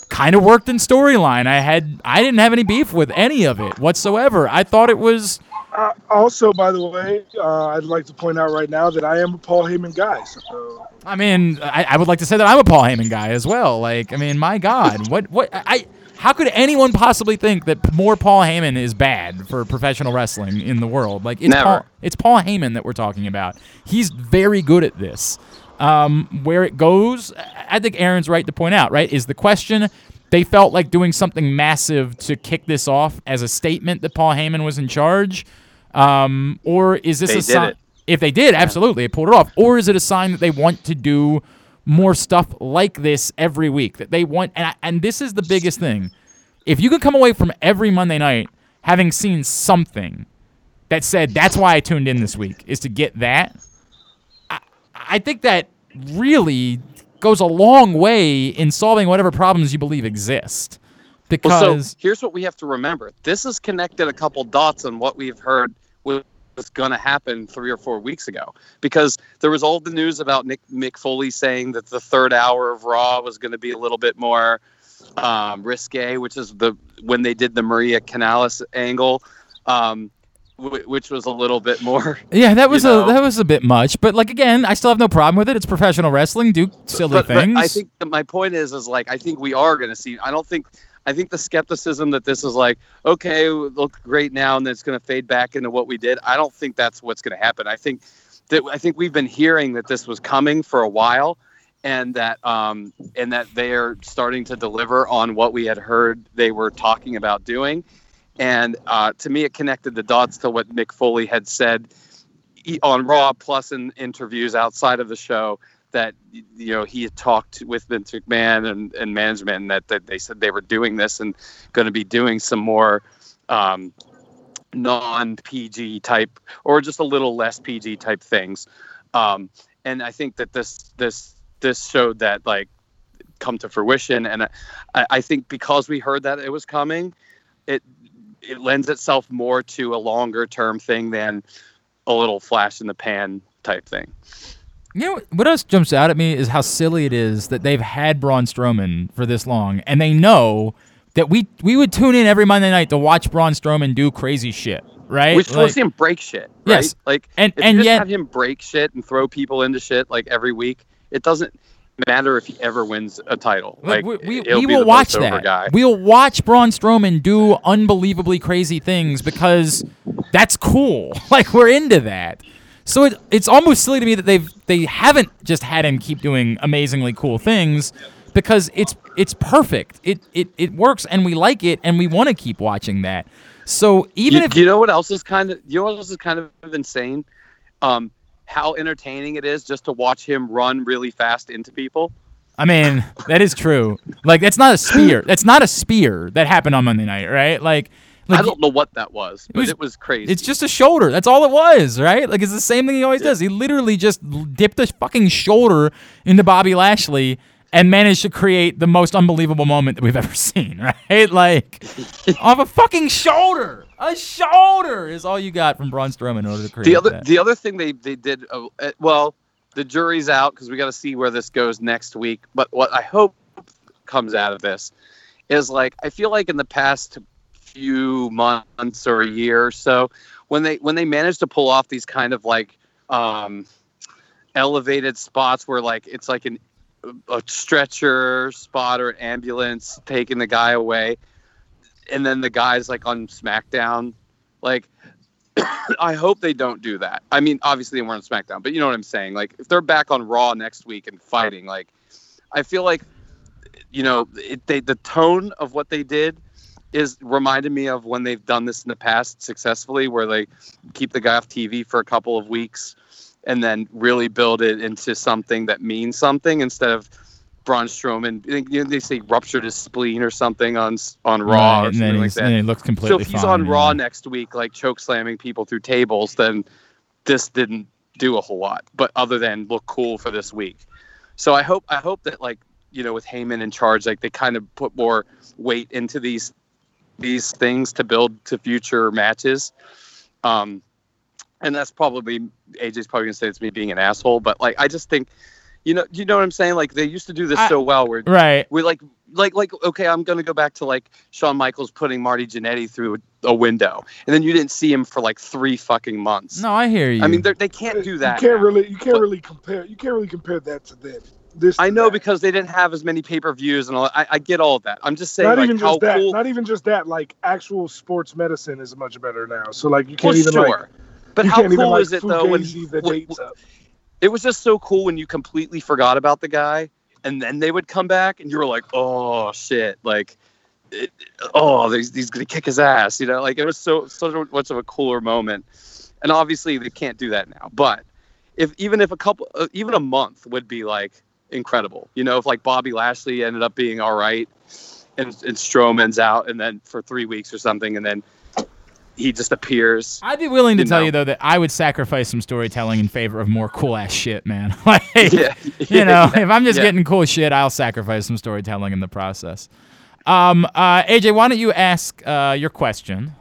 kind of worked in storyline. I had I didn't have any beef with any of it whatsoever. I thought it was Uh, also, by the way, uh, I'd like to point out right now that I am a Paul Heyman guy. So I mean, I, I would like to say that I'm a Paul Heyman guy as well. Like, I mean, my God, what what I how could anyone possibly think that more Paul Heyman is bad for professional wrestling in the world? Like it's Never. Paul, it's Paul Heyman that we're talking about. He's very good at this. Um, where it goes, I think Aaron's right to point out. Right, is the question. They felt like doing something massive to kick this off as a statement that Paul Heyman was in charge, um, or is this They a sign? If they did, absolutely, they pulled it off. Or is it a sign that they want to do more stuff like this every week? That they want, and, I, and this is the biggest thing. If you could come away from every Monday night having seen something that said that's why I tuned in this week is to get that, I, I think that really goes a long way in solving whatever problems you believe exist. Because Well, so here's what we have to remember. This has connected a couple dots on what we've heard was going to happen three or four weeks ago. Because there was all the news about Nick Mick Foley saying that the third hour of Raw was going to be a little bit more um, risque, which is the when they did the Maria Kanellis angle, um, which was a little bit more. Yeah, that was you know? a that was a bit much, but like again, I still have no problem with it. It's professional wrestling. Do silly but, but things. I think my point is, is like I think we are going to see. I don't think. I think the skepticism that this is like okay, look great now, and then it's going to fade back into what we did. I don't think that's what's going to happen. I think that I think we've been hearing that this was coming for a while, and that um and that they are starting to deliver on what we had heard they were talking about doing. And uh, to me, it connected the dots to what Mick Foley had said on Raw, plus in interviews outside of the show that you know he had talked with Vince McMahon and, and management, and that, that they said they were doing this and going to be doing some more um, non PG type or just a little less PG type things. Um, and I think that this this this showed that like come to fruition, and I, I think because we heard that it was coming, it it lends itself more to a longer term thing than a little flash in the pan type thing. You know what else jumps out at me is how silly it is that they've had Braun Strowman for this long, and they know that we we would tune in every Monday night to watch Braun Strowman do crazy shit, right? We just want Like- to him break shit, right? Yes. Like, And- and just yet- have him break shit and throw people into shit like every week, it doesn't matter if he ever wins a title. Like, Like, we, we, we will watch that. Guy. We'll watch Braun Strowman do unbelievably crazy things because that's cool. Like we're into that. So it, it's almost silly to me that they've they haven't just had him keep doing amazingly cool things because it's it's perfect. It it, it works and we like it and we want to keep watching that. So even you, if you know what else is kind of you know what else is kind of insane? Um, how entertaining it is just to watch him run really fast into people. I mean, that is true. Like that's not a spear. That's not a spear that happened on Monday night, right? Like, like I don't know what that was, but was- it was crazy. It's just a shoulder. That's all it was, right? Like it's the same thing he always does. He literally just dipped a fucking shoulder into Bobby Lashley and managed to create the most unbelievable moment that we've ever seen, right? Like off a fucking shoulder. A shoulder is all you got from Braun Strowman in order to create the other that. the other thing they they did uh, uh, well the jury's out because we got to see where this goes next week but what i hope comes out of this is like i feel like in the past few months or a year so when they when they manage to pull off these kind of like um elevated spots where like it's like an a stretcher spot or an ambulance taking the guy away and then the guy's like on smackdown like I hope they don't do that. I mean, obviously they weren't on SmackDown, but you know what I'm saying. Like, if they're back on Raw next week and fighting, like, I feel like, you know, it, they the tone of what they did is reminded me of when they've done this in the past successfully, where they keep the guy off TV for a couple of weeks and then really build it into something that means something instead of Braun Strowman. You know, they say ruptured his spleen or something on on Raw Right, or and then, something like that. and he looks completely. So if he's fine, on Raw yeah. next week, like choke slamming people through tables, then this didn't do a whole lot. But other than look cool for this week, so I hope I hope that like you know with Heyman in charge, like they kind of put more weight into these these things to build to future matches. Um, and that's probably AJ's probably gonna say it's me being an asshole, but like I just think, you know, you know what I'm saying? Like they used to do this I- so well, where Right. we like like like okay i'm gonna go back to like Shawn michaels putting marty Jannetty through a, a window and then you didn't see him for like three fucking months No, I hear you. i mean they're- can't do that You can't now. really, you can't But- really compare. You can't really compare that to then. This. I know that. because they didn't have as many pay per views and all. I, I get all of that. I'm just saying, not like even how just that. cool. Not even just that. Like actual sports medicine is much better now. So like you can't even sure. like but how can't even cool like is it though when when- it was just so cool when you completely forgot about the guy and then they would come back and you were like oh shit like it, oh he's, he's gonna kick his ass you know like it was so so much of a cooler moment and obviously they can't do that now but if even if a couple uh, even a month would be like incredible you know if like bobby lashley ended up being all right and, and strowman's out and then for three weeks or something and then he just appears I'd be willing to You tell know. you though that I would sacrifice some storytelling in favor of more cool ass shit, man. like, yeah you know, if I'm just Yeah. getting cool shit, I'll sacrifice some storytelling in the process. Um, uh, AJ, why don't you ask uh, your question?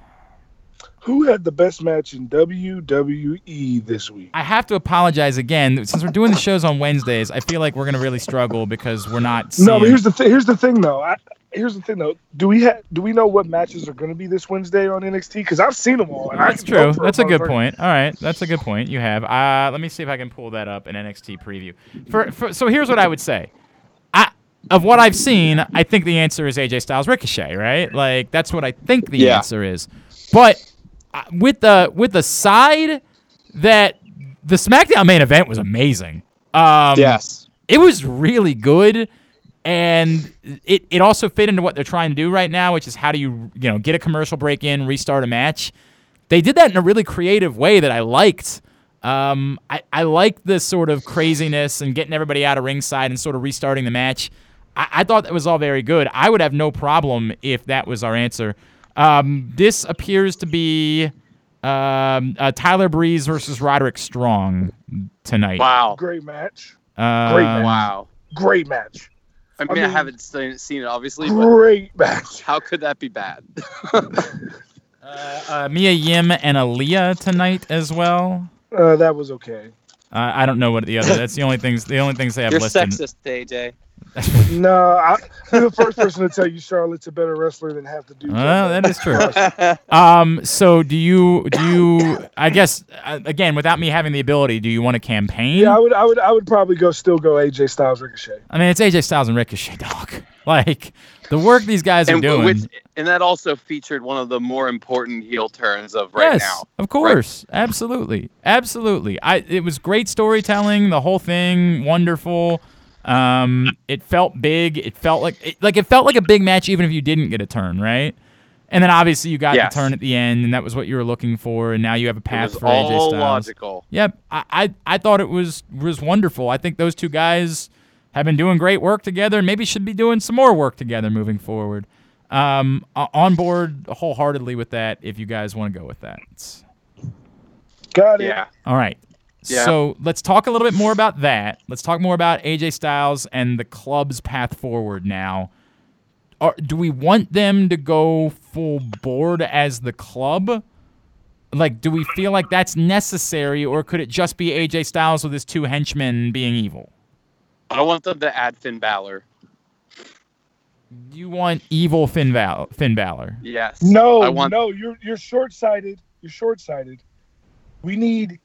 Who had the best match in WWE this week? I have to apologize again since we're doing the shows on Wednesdays. I feel like we're gonna really struggle because we're not. Seeing, No, but here's the th- here's the thing though. I, here's the thing though. Do we ha- do we know what matches are going to be this Wednesday on NXT? Because I've seen them all. and That's true. That's a good point. All right, that's a good point. You have. Uh, let me see if I can pull that up in NXT preview. For, for so here's what I would say. I of what I've seen, I think the answer is AJ Styles Ricochet. Right? Like that's what I think the Yeah. answer is. But with the with the side that the SmackDown main event was amazing. Um, yes. it was really good and it, it also fit into what they're trying to do right now which is how do you you know get a commercial break in restart a match? They did that in a really creative way that i liked. Um, I, I like this sort of craziness and getting everybody out of ringside and sort of restarting the match. I, I thought that was all very good. I would have no problem if that was our answer um, this appears to be um, uh, tyler breeze versus roderick strong tonight wow Great match. um, Great match. wow Great match. I mean, I, mean- haven't seen, seen it obviously, but Great match. how could that be bad? Uh, uh, Mia Yim and Aliyah tonight as well. Uh, that was okay. Uh, I don't know what the other. That's the only things. The only things they have You're listed. sexist, AJ. No, I, I'm the first person to tell you Charlotte's a better wrestler than half the dudes. Well, on that is true. Um. So do you? Do you? I guess uh, again, without me having the ability, do you want to campaign? Yeah, I would, I would, I would probably go still go AJ Styles Ricochet. I mean, it's AJ Styles and Ricochet, dog. Like the work these guys are doing. which, and that also featured one of the more important heel turns of right yes, now. of course, absolutely, absolutely. I it was great storytelling. The whole thing, wonderful. Um, it felt big. It felt like it, like it felt like a big match, even if you didn't get a turn, right? And then obviously you got Yes. the turn at the end, and that was what you were looking for. And now you have a It path was for AJ all Styles. logical. Yep, I, I I thought it was was wonderful. I think those two guys have been doing great work together, and maybe should be doing some more work together moving forward. Um, on board wholeheartedly with that. If you guys want to go with that. It's- Got it. Yeah. all right. Yeah. So let's talk a little bit more about that. Let's talk more about AJ Styles and the club's path forward now. Are, do we want them to go full board as the club? Like, do we feel like that's necessary, or could it just be AJ Styles with his two henchmen being evil? I want them to add Finn Balor. You want evil Finn, Val- Finn Balor? Yes. No, I want. no, you're you're short sighted. You're short sighted. We need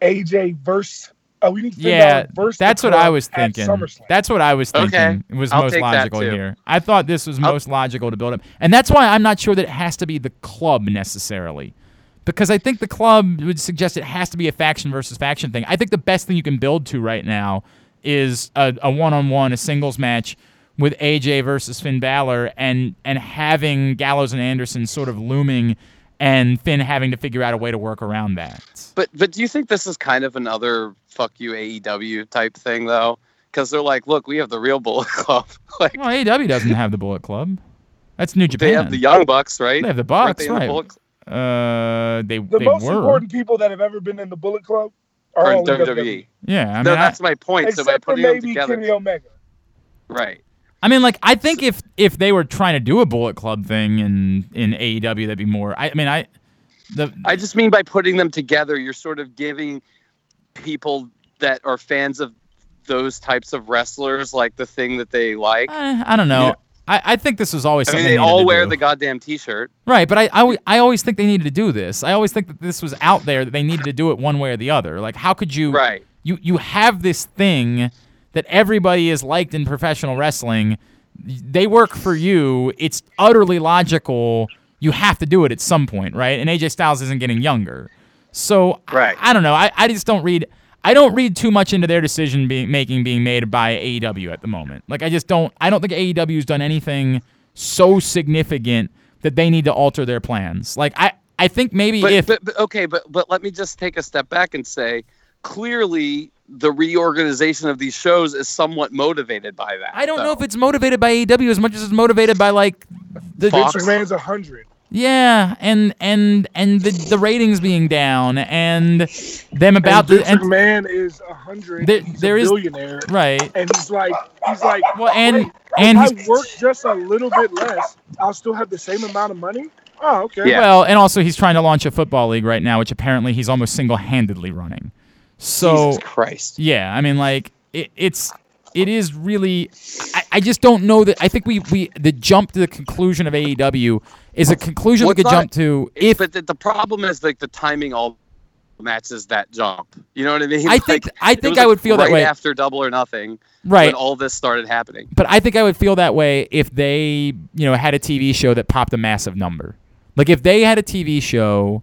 AJ verse. Oh, we need Finn Yeah, Balor versus that's what I was thinking. That's what I was Okay, thinking. It was I'll most logical here. I thought this was I'll- most logical to build up, and that's why I'm not sure that it has to be the club necessarily, because I think the club would suggest it has to be a faction versus faction thing. I think the best thing you can build to right now is a, a one-on-one, a singles match with AJ versus Finn Balor, and and having Gallows and Anderson sort of looming, and Finn having to figure out a way to work around that. But but do you think this is kind of another fuck you AEW type thing though? Because they're like, look, we have the real Bullet Club. like Well, AEW doesn't have the Bullet Club. That's New Japan. they have the Young Bucks, right? They have the Bucks, they in the right? Bullet Club? Uh, they the they most were. important people that have ever been in the Bullet Club Or are in in WWE. WWE. Yeah, I mean, no, I, that's my point. so by Except for putting them maybe together, Kenny Omega. right? I mean, like, I think if if they were trying to do a Bullet Club thing in in AEW, that'd be more. I, I mean, I the I just mean by putting them together, you're sort of giving people that are fans of those types of wrestlers like the thing that they like. eh, I don't know. I, I think this was always I mean, something they all wear do. the goddamn T-shirt. right, but I, I I always think they needed to do this. I always think that this was out there that they needed to do it one way or the other. Like, how could you Right. you you have this thing that everybody is liked in professional wrestling. They work for you. It's utterly logical. You have to do it at some point, right? And AJ Styles isn't getting younger. So Right. I, I don't know. I, I just don't read I don't read too much into their decision being making being made by AEW at the moment. Like I just don't I don't think AEW's done anything so significant that they need to alter their plans. Like I I think maybe but, if but, but okay, but but let me just take a step back and say, clearly the reorganization of these shows is somewhat motivated by that. I don't know if it's motivated by AEW as much as it's motivated by like the Fox. Vince McMahon's a hundred. yeah, and and and the the ratings being down and them about and Vince the and, McMahon is a hundred. There- he's there a is- billionaire, right. and he's like, he's like, Well, and wait, and if he's, I work just a little bit less, I'll still have the same amount of money. Oh, okay. Yeah. well, and also he's trying to launch a football league right now, which apparently he's almost single-handedly running. So Jesus Christ. Yeah, I mean, like it, it's it is really. I, I just don't know that. I think we we the jump to the conclusion of AEW is a conclusion Well, we could not- jump to If, but the, the problem is like the timing all matches that jump. You know what I mean? I think Like, I it think I like, would feel that way. after Double or Nothing right. when all this started happening. But I think I would feel that way if they, you know, had a TV show that popped a massive number. Like if they had a TV show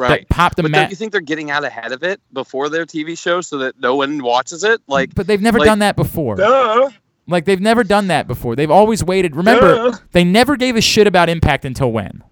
Right. that popped a But ma- don't you think they're getting out ahead of it before their TV show so that no one watches it? Like, but they've never like- done that before. Duh. Like they've never done that before. They've always waited. Remember, Duh. they never gave a shit about Impact until when?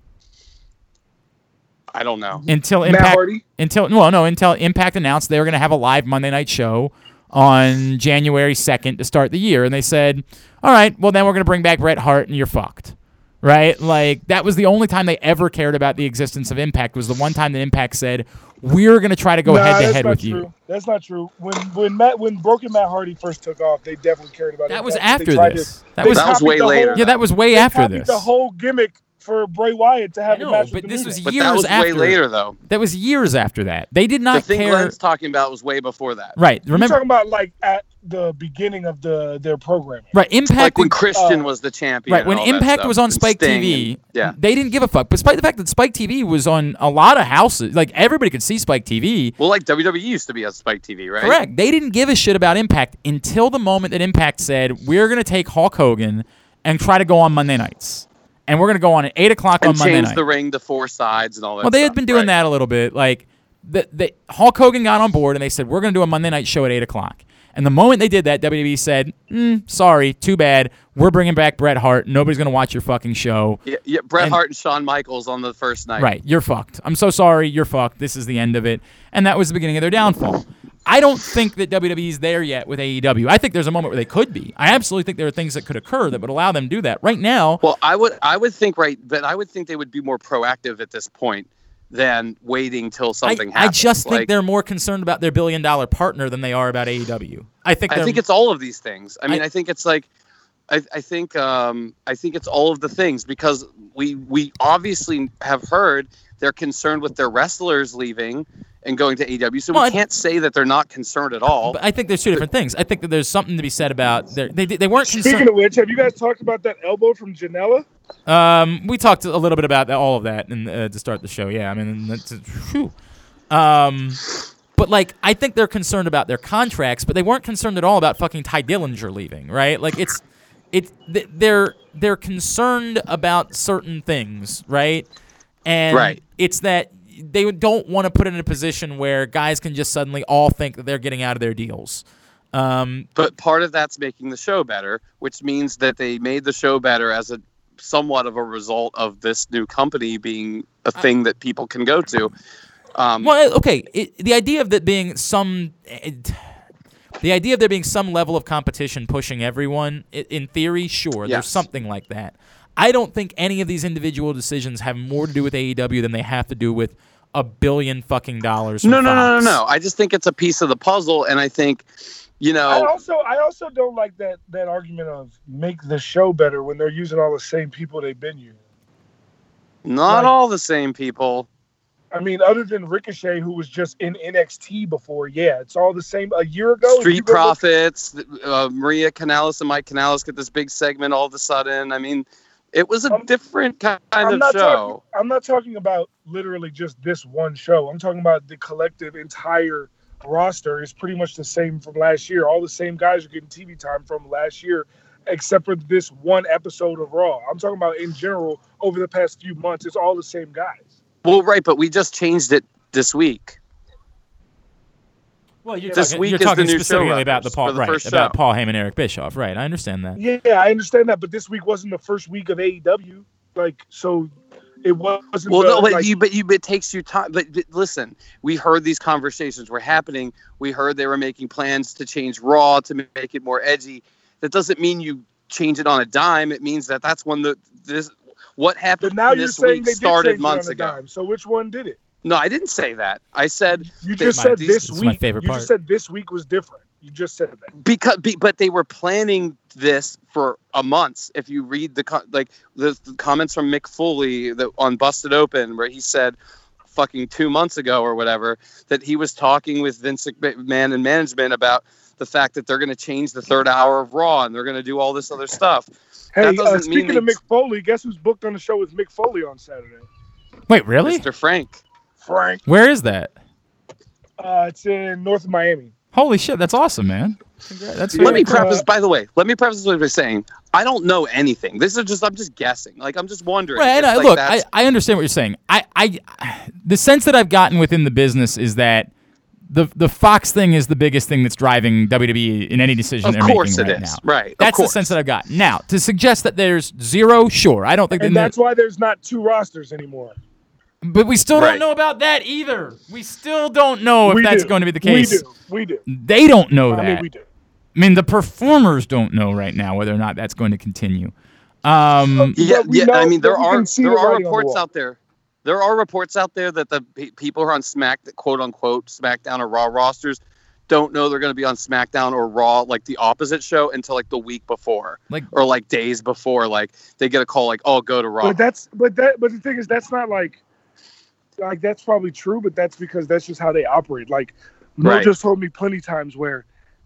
I don't know. Until Impact until well no until Impact announced they were going to have a live Monday night show on January 2nd to start the year and they said, "All right, well then we're going to bring back Bret Hart and you're fucked." Right? Like that was the only time they ever cared about the existence of Impact was the one time that Impact said, "We're going to try to go Nah, head to head with true. you." That's not true. When when Matt when Broken Matt Hardy first took off, they definitely cared about it. That was after this. To, That was That was way the whole- later. Yeah, that was way they after copied this. The whole gimmick for Bray Wyatt to I have a know, match but with the this New was Day. But years that was after. way later, though. That was years after that. They did not. The not thing care. Glenn's talking about was way before that. Right. Remember, You're Remember talking about like at the beginning of the their programming. Right, Impact Like when Christian uh, was the champion. Right, when Impact was on Spike TV, and- yeah. they didn't give a fuck. Despite the fact that Spike TV was on a lot of houses, like everybody could see Spike TV. Well, like WWE used to be on Spike TV, right? Correct. They didn't give a shit about Impact until the moment that Impact said, "We're going to take Hulk Hogan and try to go on Monday nights, and we're going to go on at eight o'clock And on Monday change night." the ring to four sides and all that. well, they had been doing right. that a little bit. Like the, the Hulk Hogan got on board and they said, "We're going to do a Monday night show at eight o'clock." And the moment they did that, WWE said, mm, "Sorry, too bad. We're bringing back Bret Hart. Nobody's going to watch your fucking show." Yeah, yeah Bret And- Hart and Shawn Michaels on the first night. Right, you're fucked. I'm so sorry, you're fucked. This is the end of it. And that was the beginning of their downfall. I don't think that WWE's there yet with AEW. I think there's a moment where they could be. I absolutely think there are things that could occur that would allow them to do that. Right now, Well, I would, I would think right, but I would think they would be more proactive at this point than waiting till something I happens. I just think they're more concerned about their billion dollar partner than they are about AEW. I think I think it's all of these things. I mean, I- I, think it's like, I, I think, um, I think it's all of the things because we we obviously have heard they're concerned with their wrestlers leaving and going to AEW, so Well, we can't say that they're not concerned at all. but I think there's two different things. I think that there's something to be said about their, they they weren't Speaking concerned. of which, have you guys talked about that elbow from Janela? Um, we talked a little bit about all of that, and uh, to start the show. Yeah, I mean, that's, whew. um, but like, I think they're concerned about their contracts, but they weren't concerned at all about fucking Tye Dillinger leaving, right? Like, it's it th- they're they're concerned about certain things, right? And Right. it's that they don't want to put it in a position where guys can just suddenly all think that they're getting out of their deals. Um, but part of that's making the show better, which means that they made the show better as a somewhat of a result of this new company being a thing that people can go to. Um, Well, okay. It, the idea of that being some, it, the idea of there being some level of competition pushing everyone, in theory, sure, there's something like that. I don't think any of these individual decisions have more to do with AEW than they have to do with a billion fucking dollars. No, no, no, no, no. I just think it's a piece of the puzzle, and I think, you know, I know, also I also don't like that that argument of make the show better when they're using all the same people they've been using. not like- all the same people. I mean, other than Ricochet, who was just in NXT before, yeah, it's all the same. A year ago, Street Profits, uh, Maria Kanellis and Mike Kanellis get this big segment all of a sudden. I mean, it was a I'm- different kind I'm of not show. talking. I'm not talking about literally just this one show. I'm talking about the collective entire roster is pretty much the same from last year. All the same guys are getting TV time from last year, except for this one episode of Raw. I'm talking about in general over the past few months. It's all the same guys. Well, right, but we just changed it this week. Well, you're This talking, week you're is talking specifically about the Paul, for the right? About. Paul Heyman, Eric Bischoff, right? I understand that. Yeah, I understand that, but this week wasn't the first week of AEW. Like, so it wasn't. Well, the, no, but like, you, but you, it takes you time. But, but listen, we heard these conversations were happening. We heard they were making plans to change Raw to make it more edgy. That doesn't mean you change it on a dime. It means that that's when the this what happened but now you're this saying week they did started months it on a ago. dime. So which one did it? No, I didn't say that. I said You just my- said these- this this week. my favorite you part. just said this week was different. You just said that. because be, but they were planning this for a month if you read the like the, the comments from mick foley that on busted open where he said fucking two months ago or whatever that he was talking with vince mcmahon and management about the fact that they're going to change the third hour of raw and they're going to do all this other stuff Hey, That uh, doesn't mean speaking of Mick Foley, guess who's booked on the show with Mick Foley on Saturday? Wait, really? mr frank Frank. Where is that? Uh, it's in North Miami. Holy shit, that's awesome, man. That's Yeah, let me very cool. preface by the way let me preface what you're saying i don't know anything this is just i'm just guessing like i'm just wondering Right, if, and I, like, look, I, I understand what you're saying. I, I, the sense that I've gotten within the business is that the the Fox thing is the biggest thing that's driving WWE in any decision of they're course making it right is now. right of That's the sense that I've got. Now, to suggest that there's zero, sure, I don't think And that's why there's not two rosters anymore. But we still Right. don't know about that either. We still don't know if we that's do. going to be the case. We do. We do. They don't know I that. mean, we do. I mean, the performers don't know right now whether or not that's going to continue. Um, Yeah, yeah. know I mean, there are there are writing on the reports out there. There are reports out there that the pe- people who are on Smack, that quote unquote, SmackDown or Raw rosters, don't know they're going to be on SmackDown or Raw, like the opposite show, until like the week before, like, or like days before. Like they get a call, like, "Oh, go to Raw." But that's but that but the thing is that's not like like that's probably true, but that's because that's just how they operate. Like Mo Right. just told me plenty times where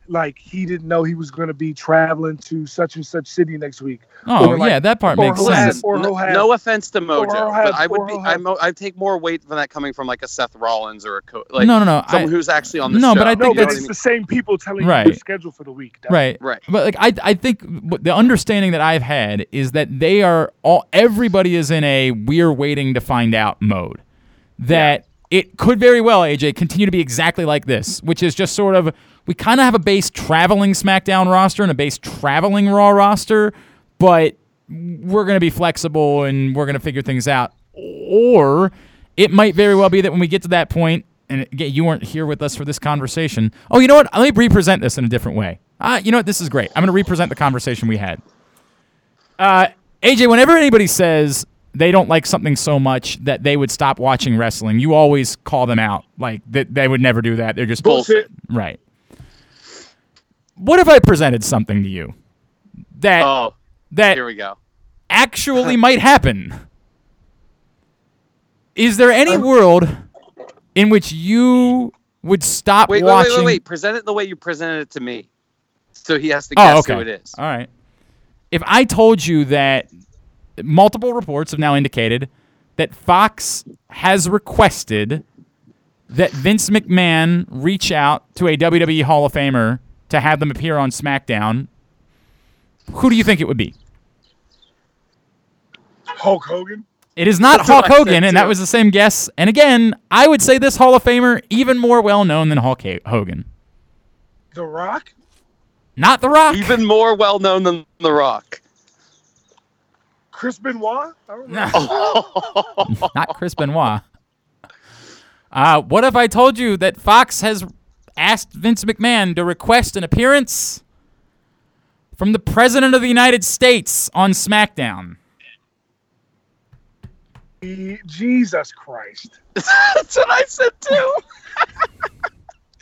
like he didn't know he was going to be traveling to such and such city next week. oh or like- yeah, that part makes sense. have- Listen, or no, he'll no offense to Mojo, he'll but I would be, I have- mo- I take more weight from that coming from like a Seth Rollins or a co- like no, no, no. someone I, who's actually on the No, show. but I think you know but I it's mean? the same people telling you Right. schedule for the week. That's- right, Right. But like, I, I think the understanding that I've had is that they are all. Everybody is in a we're waiting to find out mode. That it could very well, AJ, continue to be exactly like this, which is just sort of we kind of have a base traveling SmackDown roster and a base traveling Raw roster, but we're going to be flexible and we're going to figure things out. Or it might very well be that when we get to that point, and again, you weren't here with us for this conversation. Oh, you know what? Let me represent this in a different way. Ah, you know what? This is great. I'm going to represent the conversation we had. Uh, AJ, whenever anybody says they don't like something so much that they would stop watching wrestling, you always call them out. Like that they would never do that. They're just Bullshit. Right. What if I presented something to you that Oh, that here we go. actually might happen? Is there any world in which you would stop Wait, wait, watching? wait, wait, wait. Present it the way you presented it to me. So he has to Oh, guess okay. who it is. All right. If I told you that multiple reports have now indicated that Fox has requested that Vince McMahon reach out to a WWE Hall of Famer to have them appear on SmackDown, who do you think it would be? Hulk Hogan. It is not That's Hulk Hogan, and that was the same guess. And again, I would say this Hall of Famer even more well known than Hulk Ha- Hogan. The Rock. Not The Rock. Even more well known than The Rock. Chris Benoit. I don't know. Oh. not Chris Benoit. Uh, what if I told you that Fox has asked Vince McMahon to request an appearance from the President of the United States on SmackDown? Jesus Christ. That's what I said too.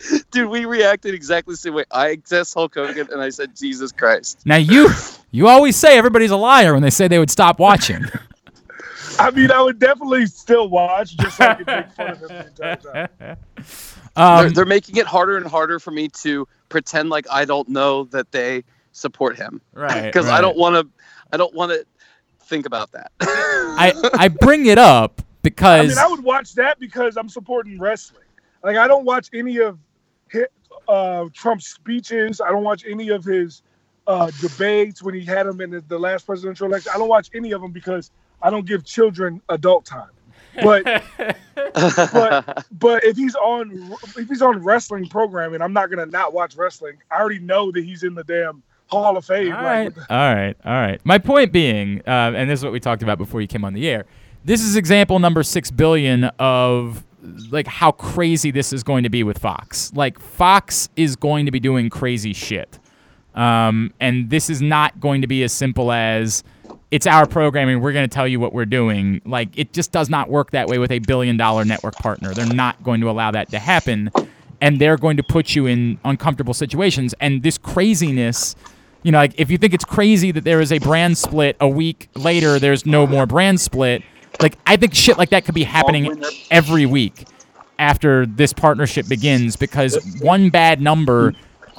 Dude, we reacted exactly the same way. I guessed Hulk Hogan and I said Jesus Christ. Now you you always say everybody's a liar when they say they would stop watching. I mean, I would definitely still watch just so I could make fun of him the entire time. they're, Um, they're making it harder and harder for me to pretend like I don't know that they support him. right. Because I don't want to. I don't want to think about that. I I bring it up I because mean, I would watch that because I'm supporting wrestling. Like, I don't watch any of hit, uh, Trump's speeches. I don't watch any of his uh, debates when he had them in the, the last presidential election. I don't watch any of them because I don't give children adult time. But but but if he's on if he's on wrestling programming, I'm not gonna not watch wrestling. I already know that he's in the damn Hall of Fame. All like, right, all right, all right. My point being, uh, and this is what we talked about before you came on the air. This is example number six billion of like how crazy this is going to be with Fox. Like Fox is going to be doing crazy shit, um, and this is not going to be as simple as it's our programming. We're going to tell you what we're doing. Like it just does not work that way with a billion dollar network partner. They're not going to allow that to happen, and they're going to put you in uncomfortable situations. And this craziness you know, like if you think it's crazy that there is a brand split a week later, there's no more brand split. Like I think shit like that could be happening every week after this partnership begins because one bad number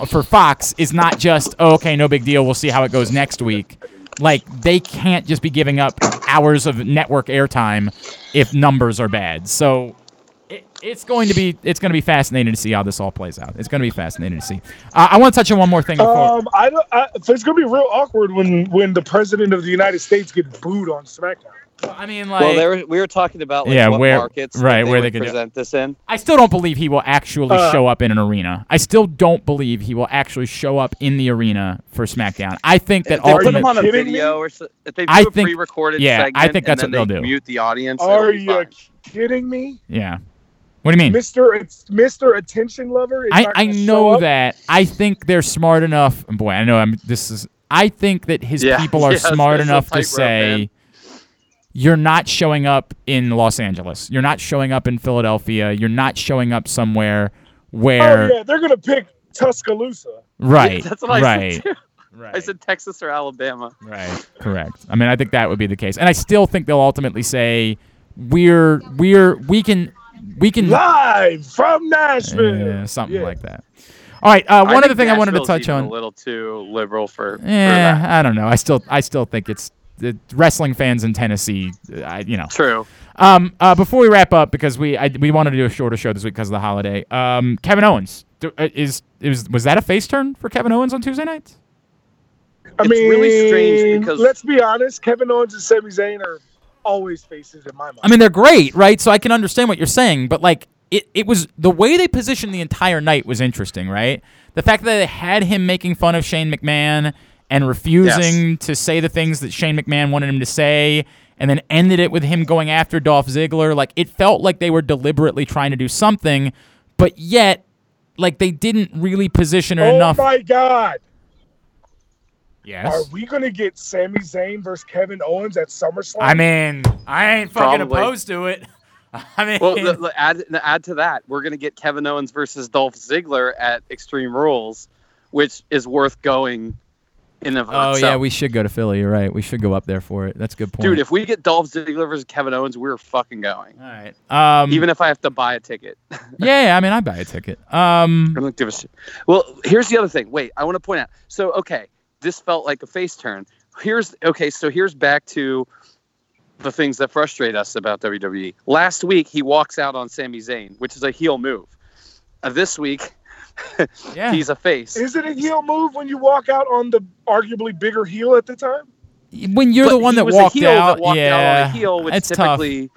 for Fox is not just oh, okay, no big deal. We'll see how it goes next week. Like they can't just be giving up hours of network airtime if numbers are bad. So it, it's going to be it's going to be fascinating to see how this all plays out. It's going to be fascinating to see. Uh, I want to touch on one more thing before. Um, I don't. I, it's gonna be real awkward when when the president of the United States gets booed on SmackDown. I mean, like, well, there were, we were talking about like, Yeah, what where- markets right, they where would they could do- present this in. I still don't believe he will actually Uh, show up in an arena. I still don't believe he will actually show up in the arena for SmackDown. I think that all. they put him on a kidding me? video or so, if they do I a think- pre-recorded yeah, I think that's and what they'll they do. mute the audience. Are you fine. kidding me, yeah. What do you mean? Mister? Mister Attention Lover. is I, I gonna show know up? that. I think they're smart enough. Boy, I know I'm. This is. I think that his Yeah, people are yeah, smart enough to say, man. You're not showing up in Los Angeles. You're not showing up in Philadelphia. You're not showing up somewhere where. Oh yeah, they're gonna pick Tuscaloosa. Right. That's what I right. said. Too. right. I said Texas or Alabama. Right. Correct. I mean, I think that would be the case, and I still think they'll ultimately say, "We're we're we can we can Live from Nashville. Yeah, something Yeah. like that." All right. Uh, one other think thing I wanted to touch on. A little too liberal for. for Yeah, that. I don't know. I still I still think it's the wrestling fans in Tennessee. uh, I, you know. True. Um. Uh. Before we wrap up, because we I, we wanted to do a shorter show this week because of the holiday. Um. Kevin Owens. Do, uh, is is was that a face turn for Kevin Owens on Tuesday nights? I It's mean, really strange because- let's be honest, Kevin Owens and Sami Zayn are always faces in my mind. I mean, they're great, right? So I can understand what you're saying, but like it, it was the way they positioned the entire night was interesting, right? The fact that they had him making fun of Shane McMahon and refusing to say the things that Shane McMahon wanted him to say, and then ended it with him going after Dolph Ziggler. Like it felt like they were deliberately trying to do something, but yet, like they didn't really position it oh enough. Oh my God, yes. are we gonna get Sami Zayn versus Kevin Owens at SummerSlam? I mean, I ain't fucking Probably. opposed to it. I mean, Well, l- l- add add to that, we're gonna get Kevin Owens versus Dolph Ziggler at Extreme Rules, which is worth going. In of oh itself. yeah, we should go to Philly. You're right. We should go up there for it. That's a good point. Dude, if we get Dolph Ziggler versus Kevin Owens, we're fucking going. All right. Um, Even if I have to buy a ticket. yeah, yeah, I mean, I'd buy a ticket. Um, I don't give a shit. Well, here's the other thing. Wait, I want to point out. So, okay, this felt like a face turn. Here's okay. So here's back to the things that frustrate us about WWE. Last week he walks out on Sami Zayn, which is a heel move. Uh, this week yeah. he's a face. Is it a heel move when you walk out on the arguably bigger heel at the time? when you're But the one that was walked out, that walked yeah, out on a heel, which it's tough. typically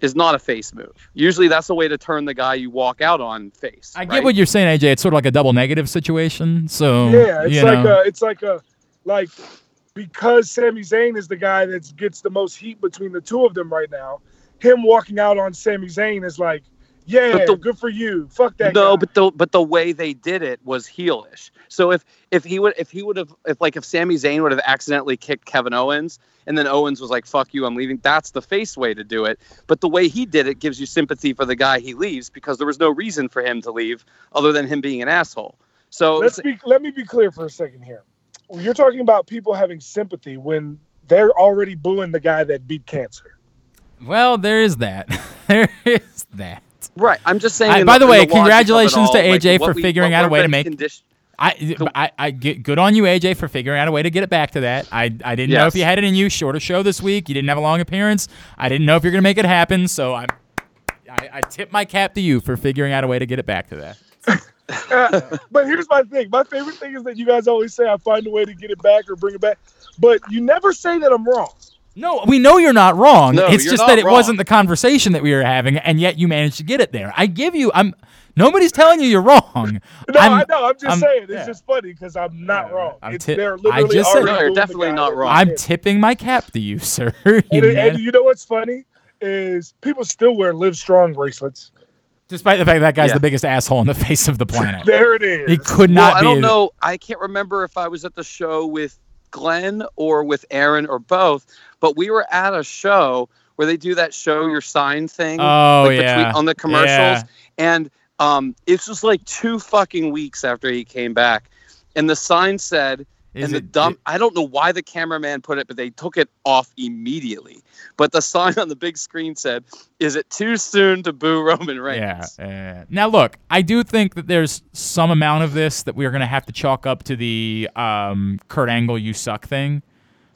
is not a face move. Usually that's the way to turn the guy you walk out on face. I get what you're saying, AJ. It's sort of like a double negative situation. So yeah, it's you like know. a, it's like a, like because Sami Zayn is the guy that gets the most heat between the two of them right now. Him walking out on Sami Zayn is like, yeah, But the- good for you. Fuck that. no, guy. but the but the way they did it was heelish. So if if he would if he would have if like if Sami Zayn would have accidentally kicked Kevin Owens and then Owens was like fuck you I'm leaving that's the face way to do it. But the way he did it gives you sympathy for the guy he leaves because there was no reason for him to leave other than him being an asshole. So let's be let me be clear for a second here. You're talking about people having sympathy when they're already booing the guy that beat cancer. well, there is that. there is that. Right, I'm just saying. I- by the in way, logic congratulations to all, like, AJ what for we- figuring out a way to make- condi- I, So- I, I get good on you, AJ, for figuring out a way to get it back to that. I, I didn't know if you had it in you. Shorter show this week. You didn't have a long appearance. I didn't know if you're gonna make it happen. So I, I, I tip my cap to you for figuring out a way to get it back to that. Uh, but here's my thing. My favorite thing is that you guys always say I find a way to get it back or bring it back, but you never say that I'm wrong. No, we know you're not wrong. No, it's you're just that it wrong. wasn't the conversation that we were having, and yet you managed to get it there. I give you. I'm. Nobody's telling you you're wrong. No, I'm- I know. I'm just I'm- saying. It's yeah. just funny because I'm not Yeah, wrong. I'm It's, ti- they're I just said- No, you're definitely not wrong. I I'm tipping my cap to you, sir. You And, and you know what's funny is people still wear Live Strong bracelets. Despite the fact that that guy's Yeah. the biggest asshole on the face of the planet, There it is. he could Well, not I don't know. I can't remember if I was at the show with Glenn or with Aaron or both, but we were at a show where they do that show your sign thing Oh like yeah, between, on the commercials. Yeah. And um, it's just like two fucking weeks after he came back. And the sign said, Is and the it- dumb, I don't know why the cameraman put it, but they took it off immediately. But the sign on the big screen said, Is it too soon to boo Roman Reigns? Yeah. uh, now look, I do think that there's some amount of this that we're gonna have to chalk up to the um, Kurt Angle "you suck" thing.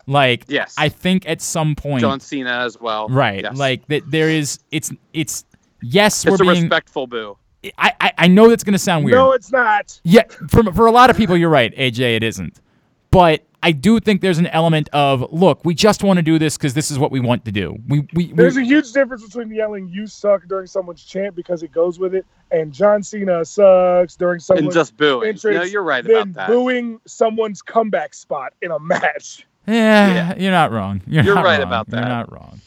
Like, Yes. I think at some point, John Cena as well. right? Yes. Like that, there is. It's it's yes, it's we're being. respectful boo. I, I I know that's gonna sound weird. no, it's not. Yeah, for for a lot of people, you're right, AJ. It isn't, but I do think there's an element of look. We just want to do this because this is what we want to do. We we, we There's a huge difference between yelling "You suck" during someone's chant because it goes with it, and John Cena sucks during someone's And just booing. entrance. No, you're right then about that. booing someone's comeback spot in a match. Yeah, Yeah. you're not wrong. You're, You're not right wrong. about that. You're not wrong.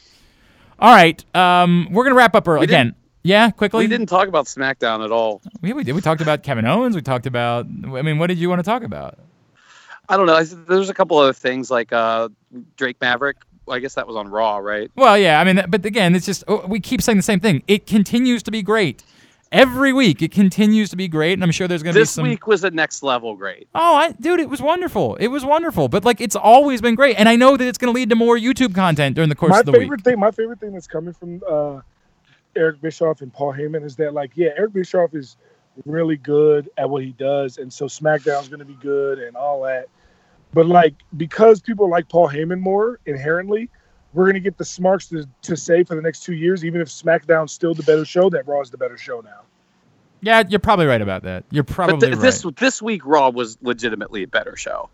All right, um, we're gonna wrap up early again. Yeah, quickly. We didn't talk about SmackDown at all. Yeah, we did. We talked about Kevin Owens. We talked about. I mean, what did you want to talk about? I don't know. I, there's a couple other things like uh, Drake Maverick. I guess that was on Raw, right? Well, yeah. I mean, but again, it's just oh, we keep saying the same thing. It continues to be great every week. It continues to be great, and I'm sure there's gonna be some. This week was a next level great. Oh, I, dude, it was wonderful. It was wonderful. But like, it's always been great, and I know that it's going to lead to more YouTube content during the course my of the favorite week. thing, my favorite thing that's coming from uh, Eric Bischoff and Paul Heyman is that, like, yeah, Eric Bischoff is really good at what he does, and so SmackDown's going to be good and all that. But like, because people like Paul Heyman more inherently, we're going to get the smarts to, to say for the next two years, even if SmackDown's still the better show, that Raw's the better show now. Yeah, you're probably right about that. You're probably But th- right. this this week Raw was legitimately a better show.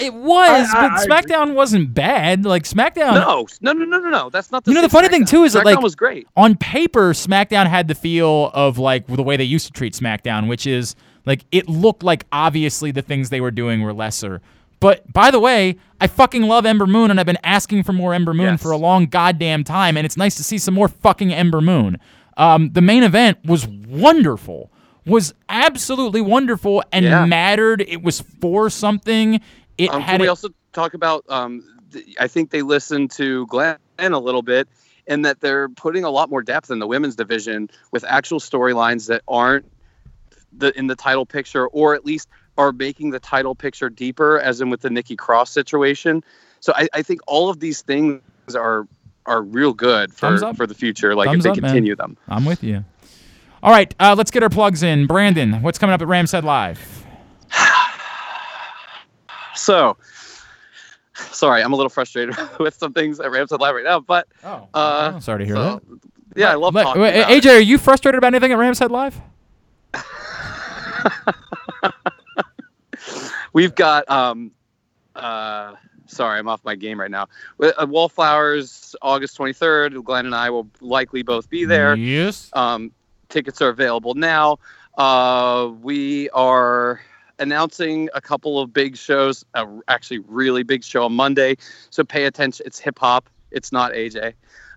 It was, I- I- but I. SmackDown wasn't bad. Like SmackDown, No, no, no, no, no, no. That's not. The You know, the funny thing, too, is that, SmackDown like- was great. on paper, SmackDown had the feel of like the way they used to treat SmackDown, which is like it looked like obviously the things they were doing were lesser. But by the way, I fucking love Ember Moon, and I've been asking for more Ember Moon Yes. for a long goddamn time, and it's nice to see some more fucking Ember Moon. Um, the main event was wonderful, was absolutely wonderful, and Yeah. mattered. It was for something. It Um, had can we it- also talk about? Um, th- I think they listened to Glenn a little bit, and that they're putting a lot more depth in the women's division with actual storylines that aren't the in the title picture, or at least are making the title picture deeper, as in with the Nikki Cross situation. So I, I think all of these things are are real good Thumbs for up. for the future. Like Thumbs if they up, man. continue them. I'm with you. All right, uh, let's get our plugs in. Brandon, what's coming up at Ramshead Live? So. Sorry, I'm a little frustrated with some things at Ramshead Live right now, but Oh, Uh, sorry to hear so, that. yeah, I love Let- talking wait, AJ, are you frustrated about anything at Ramshead Live? We've got um uh sorry, I'm off my game right now. Uh, Wallflowers August 23rd. Glenn and I will likely both be there. Yes. Um tickets are available now. Uh we are announcing a couple of big shows, a actually really big show on Monday. So pay attention. It's hip hop. It's not AJ.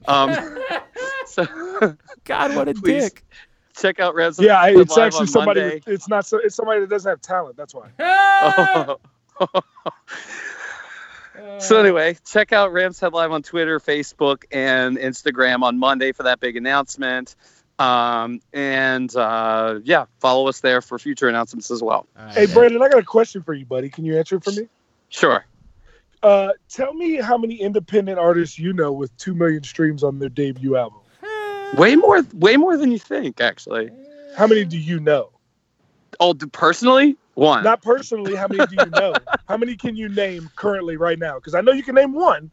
Um so God, what a Please. dick. check out Rams. Yeah, I- it's Live actually on somebody. Monday. With, it's not. So, it's somebody that doesn't have talent. That's why. so anyway, check out Rams Head Live on Twitter, Facebook, and Instagram on Monday for that big announcement. Um, and uh, yeah, follow us there for future announcements as well. Hey, Brandon, I got a question for you, buddy. Can you answer it for me? Sure. Uh, tell me how many independent artists you know with two million streams on their debut album. Way more, way more than you think, actually. How many do you know? Oh, d- personally, one. Not personally. How many do you know? how many can you name currently right now? Because I know you can name one.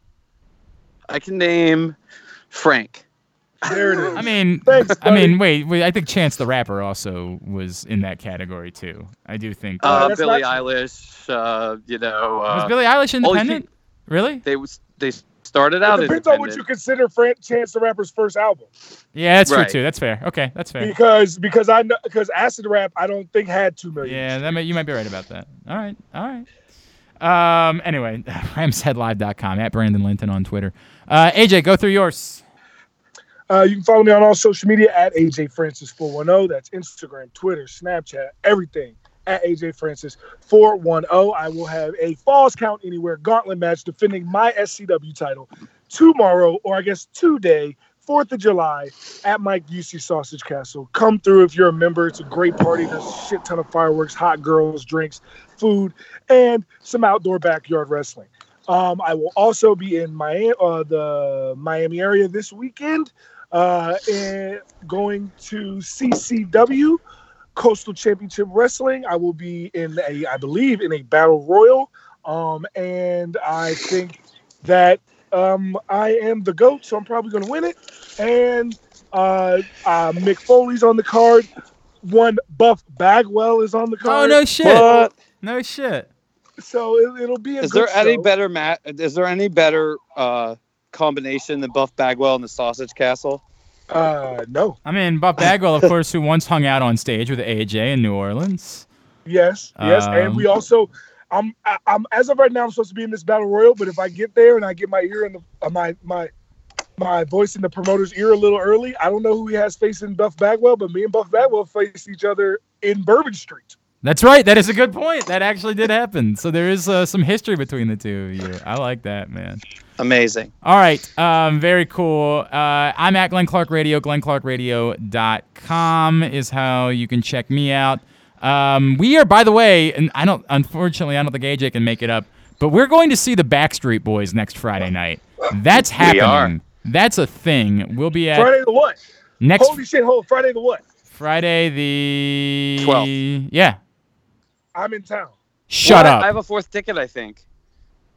I can name Frank. There it is. I mean, Thanks, I mean, wait, wait. I think Chance the Rapper also was in that category too. I do think. Uh, Uh, Billie not Eilish, uh, you know, was uh, Billie Eilish all you independent? Really? they was they started out It depends on what you consider Fran- Chance the Rapper's first album. Yeah, that's Right. true too. That's fair. Okay, that's fair. Because because I know because Acid Rap I don't think had two million. Yeah, that may, you might be right about that. All right, all right. Um. Anyway, ramsheadlive.com at Brandon Linton on Twitter. Uh, AJ, go through yours. Uh, you can follow me on all social media at AJ Francis 410. That's Instagram, Twitter, Snapchat, everything at AJ Francis 410. I will have a Falls Count Anywhere gauntlet match defending my SCW title tomorrow, or I guess today, 4th of July, at Mike UC Sausage Castle. Come through if you're a member. It's a great party. There's a shit ton of fireworks, hot girls, drinks, food, and some outdoor backyard wrestling. Um, I will also be in Miami, uh, the Miami area this weekend, uh, and going to CCW Coastal Championship Wrestling. I will be in a, I believe, in a battle royal, um, and I think that um, I am the goat, so I'm probably going to win it. And uh, uh, Mick Foley's on the card. One Buff Bagwell is on the card. Oh no shit. What? No shit. So it, it'll be a Is good there any better mat? Is there any better uh, combination than Buff Bagwell and the Sausage Castle? Uh, no. I mean, Buff Bagwell, of course, who once hung out on stage with AJ in New Orleans. Yes, yes, Um, and we also, I'm, I, I'm as of right now, I'm supposed to be in this battle royal. But if I get there and I get my ear in the, uh, my my my voice in the promoter's ear a little early, I don't know who he has facing Buff Bagwell, but me and Buff Bagwell face each other in Bourbon Street. That's right. That is a good point. That actually did happen. So there is uh, some history between the two of you. I like that, man. Amazing. All right. Um, very cool. Uh, I'm at Glenn Clark Radio. GlennClarkRadio.com is how you can check me out. Um, we are, by the way, and I don't, unfortunately, I don't think AJ can make it up, but we're going to see the Backstreet Boys next Friday night. That's We are. happening. That's a thing. We'll be at Friday the what? next Holy shit! Hold Friday the what? Friday the 12th. Yeah. I'm in town. Shut What? up, I have a fourth ticket, I think.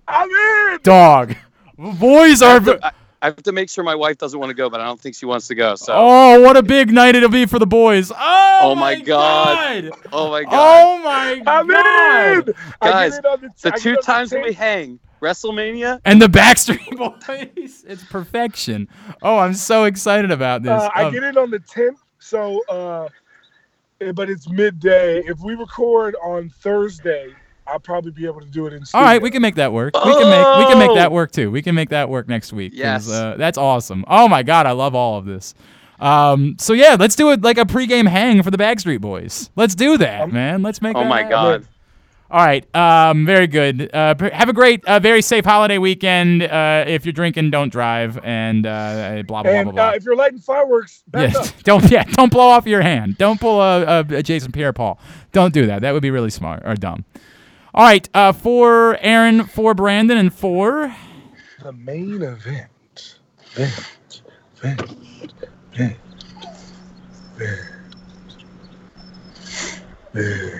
I'm in. dog. Boys I are. have, to, I, I have to make sure my wife doesn't want to go, but I don't think she wants to go. So, Oh, what a big night it'll be for the boys. Oh, Oh my God. God. oh my god, Oh my I'm god. in. I Guys, get the, the two times that we hang WrestleMania. And the Backstreet Boys. It's perfection. Oh, I'm so excited about this. Uh, I Um, get it on the 10th, so uh, eh, but it's midday. If we record on Thursday, I'll probably be able to do it in. all Studio. right, we can make that work. We can make we can make that Oh! work too. We can make that work next week. Yes. uh, that's awesome. Oh my god, I love all of this. Um, so yeah, let's do it like a pregame hang for the Backstreet Boys. Let's do that, Um, man. Let's make. Oh that my happen. god. All right. Um, very good. Uh, have a great, uh, very safe holiday weekend. Uh, if you're drinking, don't drive, and uh, blah blah blah And blah. blah. uh, if you're lighting fireworks, back Yeah, up. don't yeah, don't blow off your hand. Don't pull a, a, a Jason Pierre-Paul. Don't do that. That would be really smart or dumb. All right, uh, for Aaron, for Brandon, and for The main event. Vent, vent, vent, vent, vent.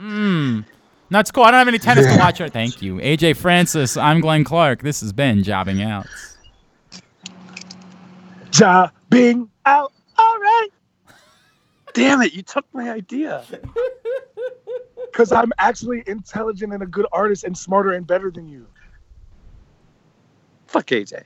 mm, no, it's cool. I don't have any tennis to watch. Right, thank you, AJ Francis. I'm Glenn Clark. This has been jobbing out. Jobbing out. Right. Damn it! You took my idea. Because I'm actually intelligent and a good artist and smarter and better than you. Fuck AJ.